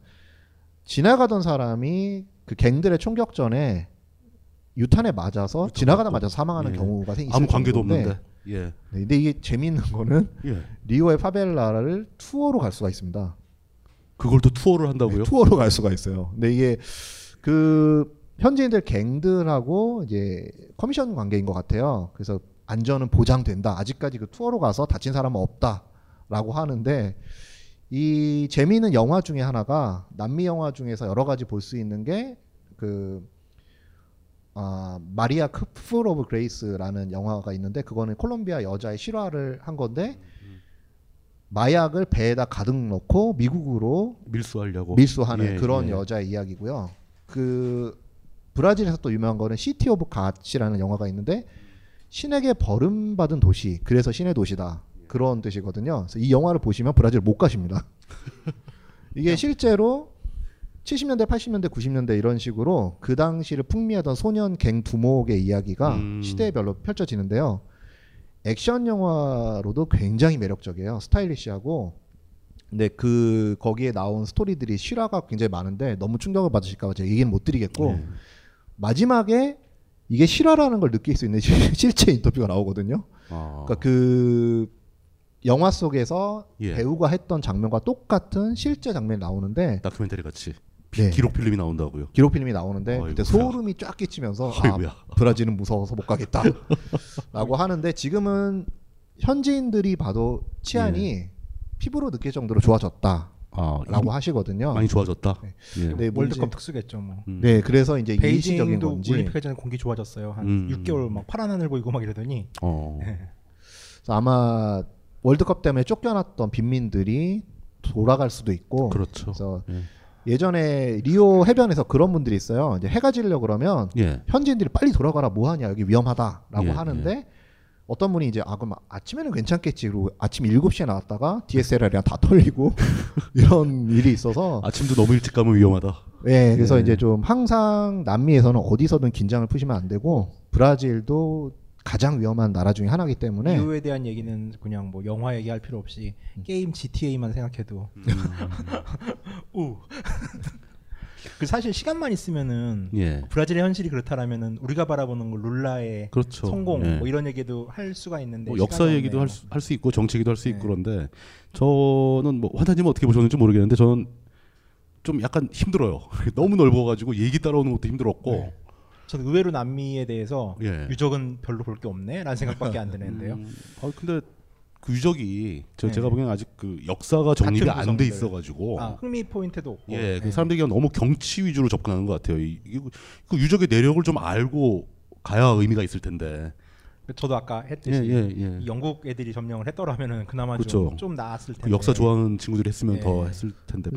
지나가던 사람이 그 갱들의 총격전에 유탄에 맞아서 지나가다 맞아 서 사망하는 예. 경우가 생기 아무 관계도 없는데. 예. 네, 근데 이게 재미있는 거는 예. 리오의 파벨라를 투어로 갈 수가 있습니다. 그걸 또 투어를 한다고요? 투어로 갈 수가 있어요. 근데 이게 그 현지인들 갱들하고 이제 커미션 관계인 것 같아요. 그래서 안전은 보장된다. 아직까지 그 투어로 가서 다친 사람은 없다라고 하는데 이 재미있는 영화 중에 하나가 남미 영화 중에서 여러 가지 볼 수 있는 게그 아, Maria Full of Grace라는 영화가 있는데 그거는 콜롬비아 여자의 실화를 한 건데 마약을 배에다 가득 넣고 미국으로 밀수하려고 밀수하는 예, 그런 예. 여자의 이야기고요. 그 브라질에서 또 유명한 거는 City of God이라는 영화가 있는데 신에게 버림받은 도시 그래서 신의 도시다 그런 뜻이거든요. 그래서 이 영화를 보시면 브라질 못 가십니다. 이게 실제로 70년대, 80년대, 90년대 이런 식으로 그 당시를 풍미하던 소년 갱 두목의 이야기가 음. 시대별로 펼쳐지는데요. 액션 영화로도 굉장히 매력적이에요. 스타일리시하고. 근데 그 거기에 나온 스토리들이 실화가 굉장히 많은데 너무 충격을 받으실까 봐 제가 얘기는 못 드리겠고 네. 마지막에 이게 실화라는 걸 느낄 수 있는 실- 실제 인터뷰가 나오거든요. 아. 그러니까 그 영화 속에서 예. 배우가 했던 장면과 똑같은 실제 장면이 나오는데 다큐멘터리 같이 네. 기록 필름이 나온다고요. 기록 필름이 나오는데 아이고야. 그때 소름이 쫙 끼치면서 아. 브라질은 무서워서 못 가겠다라고 하는데 지금은 현지인들이 봐도 치안이 피부로 느낄 정도로 좋아졌다 라고 아, 하시거든요. 많이 좋아졌다. 네. 예. 네, 뭔지- 월드컵 특수겠죠 뭐. 음. 네, 그래서 이제 베이징도 건지 올림픽 전에 공기 좋아졌어요. 한 음. 6개월 막 파란 하늘 보이고 막 이러더니 어. 네. 그래서 아마 월드컵 때문에 쫓겨났던 빈민들이 돌아갈 수도 있고 그렇죠. 그래서 예. 예전에 리오 해변에서 그런 분들이 있어요. 이제 해가 지려 그러면 예. 현지인들이 빨리 돌아가라 뭐 하냐 여기 위험하다라고 예, 하는데 어떤 분이 이제 아 그럼 아침에는 괜찮겠지 그리고 아침 7시에 나왔다가 DSLR이랑 다 털리고 이런 일이 있어서 아침도 너무 일찍 가면 위험하다. 네, 그래서 예. 이제 좀 항상 남미에서는 어디서든 긴장을 푸시면 안 되고 브라질도 가장 위험한 나라 중에 하나이기 때문에 이유에 대한 얘기는 그냥 뭐 영화 얘기할 필요 없이 게임 GTA만 생각해도 우. 그 사실 시간만 있으면은 예. 브라질의 현실이 그렇다라면은 우리가 바라보는 거 룰라의 그렇죠. 성공 예. 뭐 이런 얘기도 할 수가 있는데 뭐 역사 얘기도 없네요. 할수 있고 정치 얘기도 할 수 있고 그런데 저는 뭐 환타님은 어떻게 보셨는지 모르겠는데 저는 좀 약간 힘들어요. 너무 넓어가지고 얘기 따라오는 것도 힘들었고 네. 저는 의외로 남미에 대해서 예. 유적은 별로 볼 게 없네라는 생각밖에 안 드는데요. 음, 아 근데 그 유적이 저 네. 제가 보기엔 아직 그 역사가 같은 안 돼. 있어가지고 아, 흥미 포인트도 없고. 예, 그 네. 사람들이 그냥 너무 경치 위주로 접근하는 것 같아요. 이, 이- 그 유적의 내력을 좀 알고 가야 의미가 있을 텐데. 저도 아까 했듯이 예, 예, 예. 이 영국 애들이 점령을 했더라면은 그나마 그렇죠. 좀, 좀 나았을 텐데. 그 역사 좋아하는 친구들이 했으면 예. 더 했을 텐데.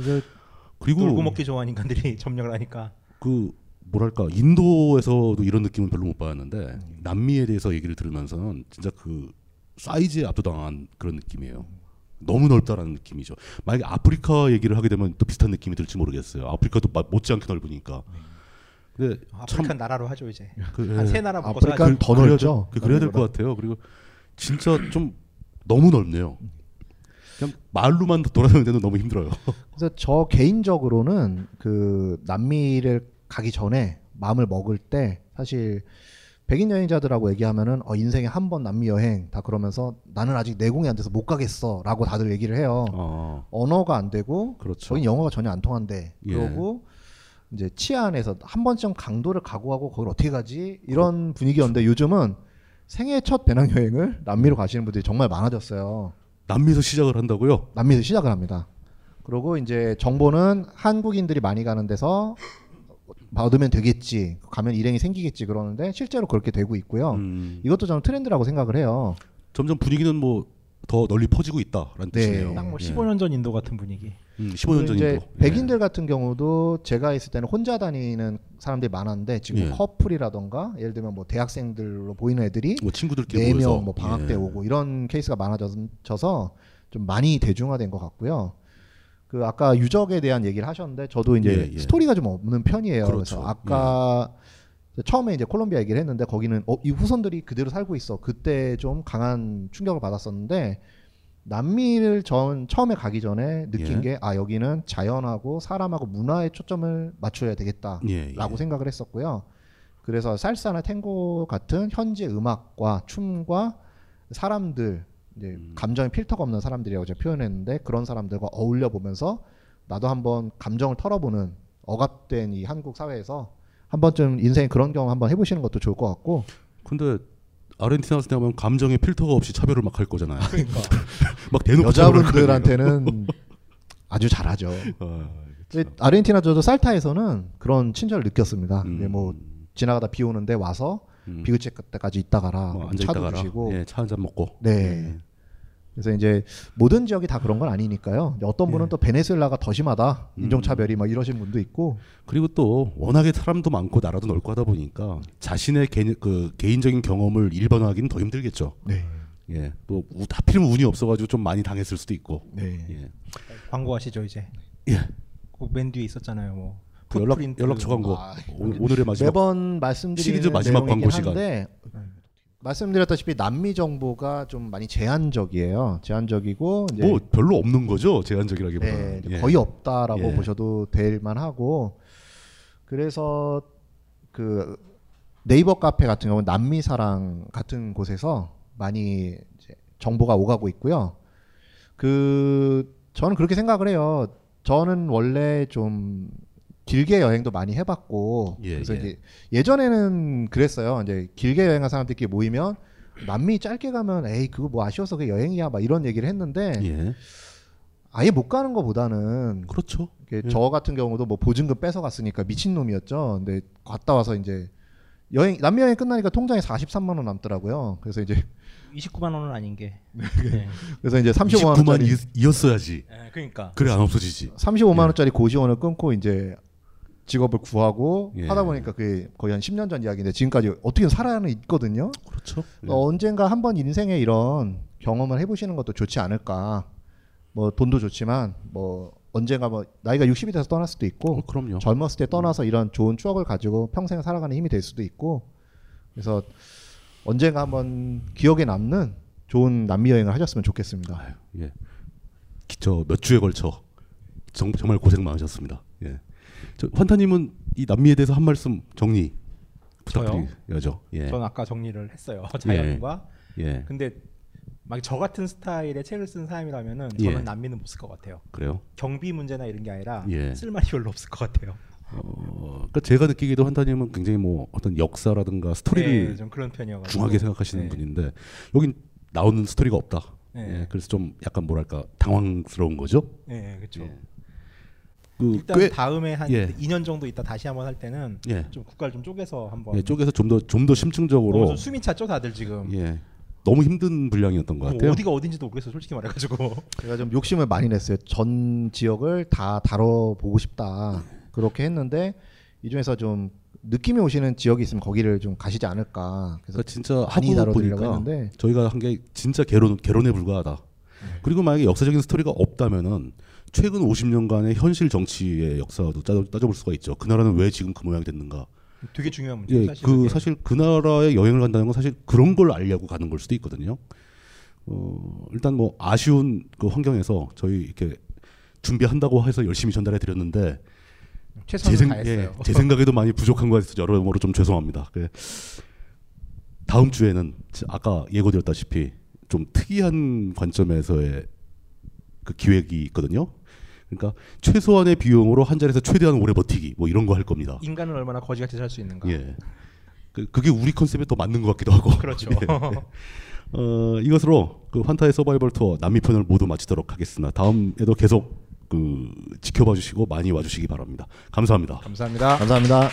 그리고 놀고 먹기 좋아하는 인간들이 점령을 하니까 그 뭐랄까 인도에서도 이런 느낌은 별로 못 받았는데 남미에 대해서 얘기를 들으면서는 진짜 그 사이즈에 압도당한 그런 느낌이에요. 너무 넓다라는 느낌이죠. 만약에 아프리카 얘기를 하게 되면 또 비슷한 느낌이 들지 모르겠어요. 아프리카도 마- 못지않게 넓으니까. 근데 아프리카 나라로 하죠 이제. 그, 한 예. 세 나라 묶어서 아프리카는 하죠. 더 넓죠. 될- 그- 그래야 될 것 같아요. 그리고 진짜 좀 너무 넓네요. 그냥 말로만 돌아다니는데도 너무 힘들어요. 그래서 저 개인적으로는 그 남미를 가기 전에 마음을 먹을 때 사실 백인 여행자들하고 얘기하면은 어 인생에 한 번 남미 여행 다 그러면서 나는 아직 내공이 안 돼서 못 가겠어라고 다들 얘기를 해요. 언어가 안 되고 그렇죠. 거긴 영어가 전혀 안 통한데 예. 그러고 이제 치안에서 한 번쯤 강도를 각오하고 거길 어떻게 가지 이런 분위기였는데 요즘은 생애 첫 배낭 여행을 남미로 가시는 분들이 정말 많아졌어요. 남미에서 시작을 한다고요? 남미에서 시작을 합니다. 그리고 이제 정보는 한국인들이 많이 가는 데서 받으면 되겠지. 가면 일행이 생기겠지 그러는데 실제로 그렇게 되고 있고요. 음. 이것도 저는 트렌드라고 생각을 해요. 점점 분위기는 뭐 더 널리 퍼지고 있다라는 네. 뜻이네요. 딱뭐 예. 15년 전 인도 같은 분위기. 음, 15년 그리고 이제 전인도. 백인들 같은 경우도 제가 있을 때는 혼자 다니는 사람들이 많았는데 지금 예. 커플이라던가 예를 들면 뭐 대학생들로 보이는 애들이 뭐 친구들끼리 네 모여서. 명뭐 방학 때 예. 오고 이런 케이스가 많아져서 좀 많이 대중화된 것 같고요. 그 아까 유적에 대한 얘기를 하셨는데 저도 이제 예, 예. 스토리가 좀 없는 편이에요. 그렇죠. 그래서 아까 처음에 이제 콜롬비아 얘기를 했는데 거기는 어, 이 후손들이 그대로 살고 있어. 그때 좀 강한 충격을 받았었는데 남미를 전 처음에 가기 전에 느낀 예. 게아 여기는 자연하고 사람하고 문화에 초점을 맞춰야 되겠다라고 예, 예. 생각을 했었고요. 그래서 살사나 탱고 같은 현지 음악과 춤과 사람들 이제 음. 감정의 필터가 없는 사람들이라고 제가 표현했는데 그런 사람들과 어울려 보면서 나도 한번 감정을 털어보는 억압된 이 한국 사회에서 한 번쯤 인생 그런 경험 한번 해보시는 것도 좋을 것 같고. 근데 아르헨티나 같은 데 가면 감정의 필터가 없이 차별을 막 할 거잖아요. 그러니까. 막 대놓고 여자분들한테는 아주 잘하죠. 어, 아르헨티나 저도 살타에서는 그런 친절을 느꼈습니다. 음. 이게 뭐 지나가다 비 오는데 와서 비그제 때까지 있다 가라. 뭐 앉아 차도 있다 가라. 주시고. 예, 차한 잔 먹고. 네. 예. 그래서 이제 모든 지역이 다 그런 건 아니니까요. 어떤 분은 또 베네수엘라가 더 심하다. 인종차별이 막 이러신 분도 있고. 그리고 또 워낙에 사람도 많고 나라도 넓고 하다 보니까 자신의 개, 그 개인적인 경험을 일반화하기는 더 힘들겠죠. 네. 예. 또 우- 하필이면 운이 없어가지고 좀 많이 당했을 수도 있고. 네. 예. 광고하시죠 이제. 예. 그맨 뒤에 있었잖아요. 뭐 그 연락 연락처 광고. 아, 오, 오늘의 마지막 매번 말씀드리는 시리즈 마지막 광고 시간. 말씀드렸다시피 남미 정보가 좀 많이 제한적이에요. 제한적이고 뭐 별로 없는 거죠 제한적이라기보다는. 네, 예. 거의 없다라고 예. 보셔도 될 만하고 그래서 그 네이버 카페 같은 경우는 남미 사랑 같은 곳에서 많이 이제 정보가 오가고 있고요. 그 저는 그렇게 생각을 해요. 저는 원래 좀 길게 여행도 많이 해봤고 예, 그래서 예. 이제 예전에는 그랬어요. 이제 길게 여행한 사람들끼리 모이면 남미 짧게 가면 에이 그거 뭐 아쉬워서 그 여행이야 막 이런 얘기를 했는데 예. 아예 못 가는 것보다는 그렇죠. 이게 저 같은 경우도 뭐 보증금 뺏어 갔으니까 미친 놈이었죠. 근데 갔다 와서 이제 여행 남미 여행 끝나니까 통장에 43만 원 남더라고요. 그래서 이제 29만 원은 아닌 게. 네. 그래서 이제 35만 29만 원짜리 이었어야지. 예, 그러니까. 그래 안 없어지지. 35만 원짜리 고시원을 끊고 이제 직업을 구하고 예. 하다 보니까 그게 거의 한 10년 전 이야기인데 지금까지 어떻게든 살아는 있거든요. 그렇죠. 어, 언젠가 한번 인생에 이런 경험을 해보시는 것도 좋지 않을까. 뭐 돈도 좋지만 뭐 언젠가 뭐 나이가 60이 돼서 떠날 수도 있고 그럼요. 젊었을 때 떠나서 이런 좋은 추억을 가지고 평생 살아가는 힘이 될 수도 있고 그래서 언젠가 한번 기억에 남는 좋은 남미 여행을 하셨으면 좋겠습니다. 예. 저몇 주에 걸쳐 정, 정말 고생 많으셨습니다. 예. 저 환타님은 이 남미에 대해서 한 말씀 정리 저요? 부탁드려야죠. 예. 전 아까 정리를 했어요. 자연과. 예. 근데 막 저 같은 스타일의 책을 쓴 사람이라면은 예. 저는 난민은 못쓸 것 같아요. 그래요? 경비 문제나 이런 게 아니라 예. 쓸 말이 별로 없을 것 같아요. 어, 그러니까 제가 느끼기도 환타님은 굉장히 뭐 어떤 역사라든가 스토리를 네, 좀 그런 편이어가지고. 중하게 생각하시는 네. 분인데 여긴 나오는 스토리가 없다. 네. 예, 그래서 좀 약간 뭐랄까 당황스러운 거죠. 네, 그렇죠. 그 일단 꽤- 다음에 한 예. 2년 정도 있다 다시 한번 할 때는 예. 좀 국가를 좀 쪼개서 한번 예, 쪼개서 좀 더 좀 더 심층적으로 너무 좀 숨이 찼죠 다들 지금. 예. 너무 힘든 분량이었던 것뭐 같아요. 어디가 어딘지도 모르겠어 솔직히 말해가지고. 제가 좀 욕심을 많이 냈어요. 전 지역을 다 다뤄보고 싶다. 그렇게 했는데 이 중에서 좀 느낌이 오시는 지역이 있으면 거기를 좀 가시지 않을까. 그래서 그러니까 진짜 많이 보니까 했는데 저희가 한 게 진짜 개론 개론에 불과하다. 그리고 만약에 역사적인 스토리가 없다면은 최근 50년간의 현실 정치의 역사도 따져, 따져 볼 수가 있죠. 그 나라는 왜 지금 그 모양이 됐는가. 되게 중요한 문제. 예, 사실 그 그게. 사실 그 나라에 여행을 간다는 건 사실 그런 걸 알려고 가는 걸 수도 있거든요. 어, 일단 뭐 아쉬운 그 환경에서 저희 이렇게 준비한다고 해서 열심히 전달해 드렸는데 제, 생. 예, 제 생각에도 많이 부족한 것 같아서 여러모로 좀 죄송합니다. 그 다음 주에는 지- 아까 예고드렸다시피 좀 특이한 관점에서의 그 기획이 있거든요. 그러니까 최소한의 비용으로 한 자리에서 최대한 오래 버티기 뭐 이런 거 할 겁니다. 인간을 얼마나 거지같이 살 수 있는가. 예. 그, 그게 우리 컨셉에 더 맞는 것 같기도 하고. 그렇죠. 예. 어, 이것으로 그 환타의 서바이벌 투어 남미 편을 모두 마치도록 하겠습니다. 다음에도 계속 그 지켜봐 주시고 많이 와 주시기 바랍니다. 감사합니다. 감사합니다. 감사합니다.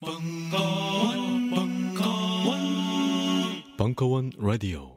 벙커원, 벙커원, 벙커원 라디오.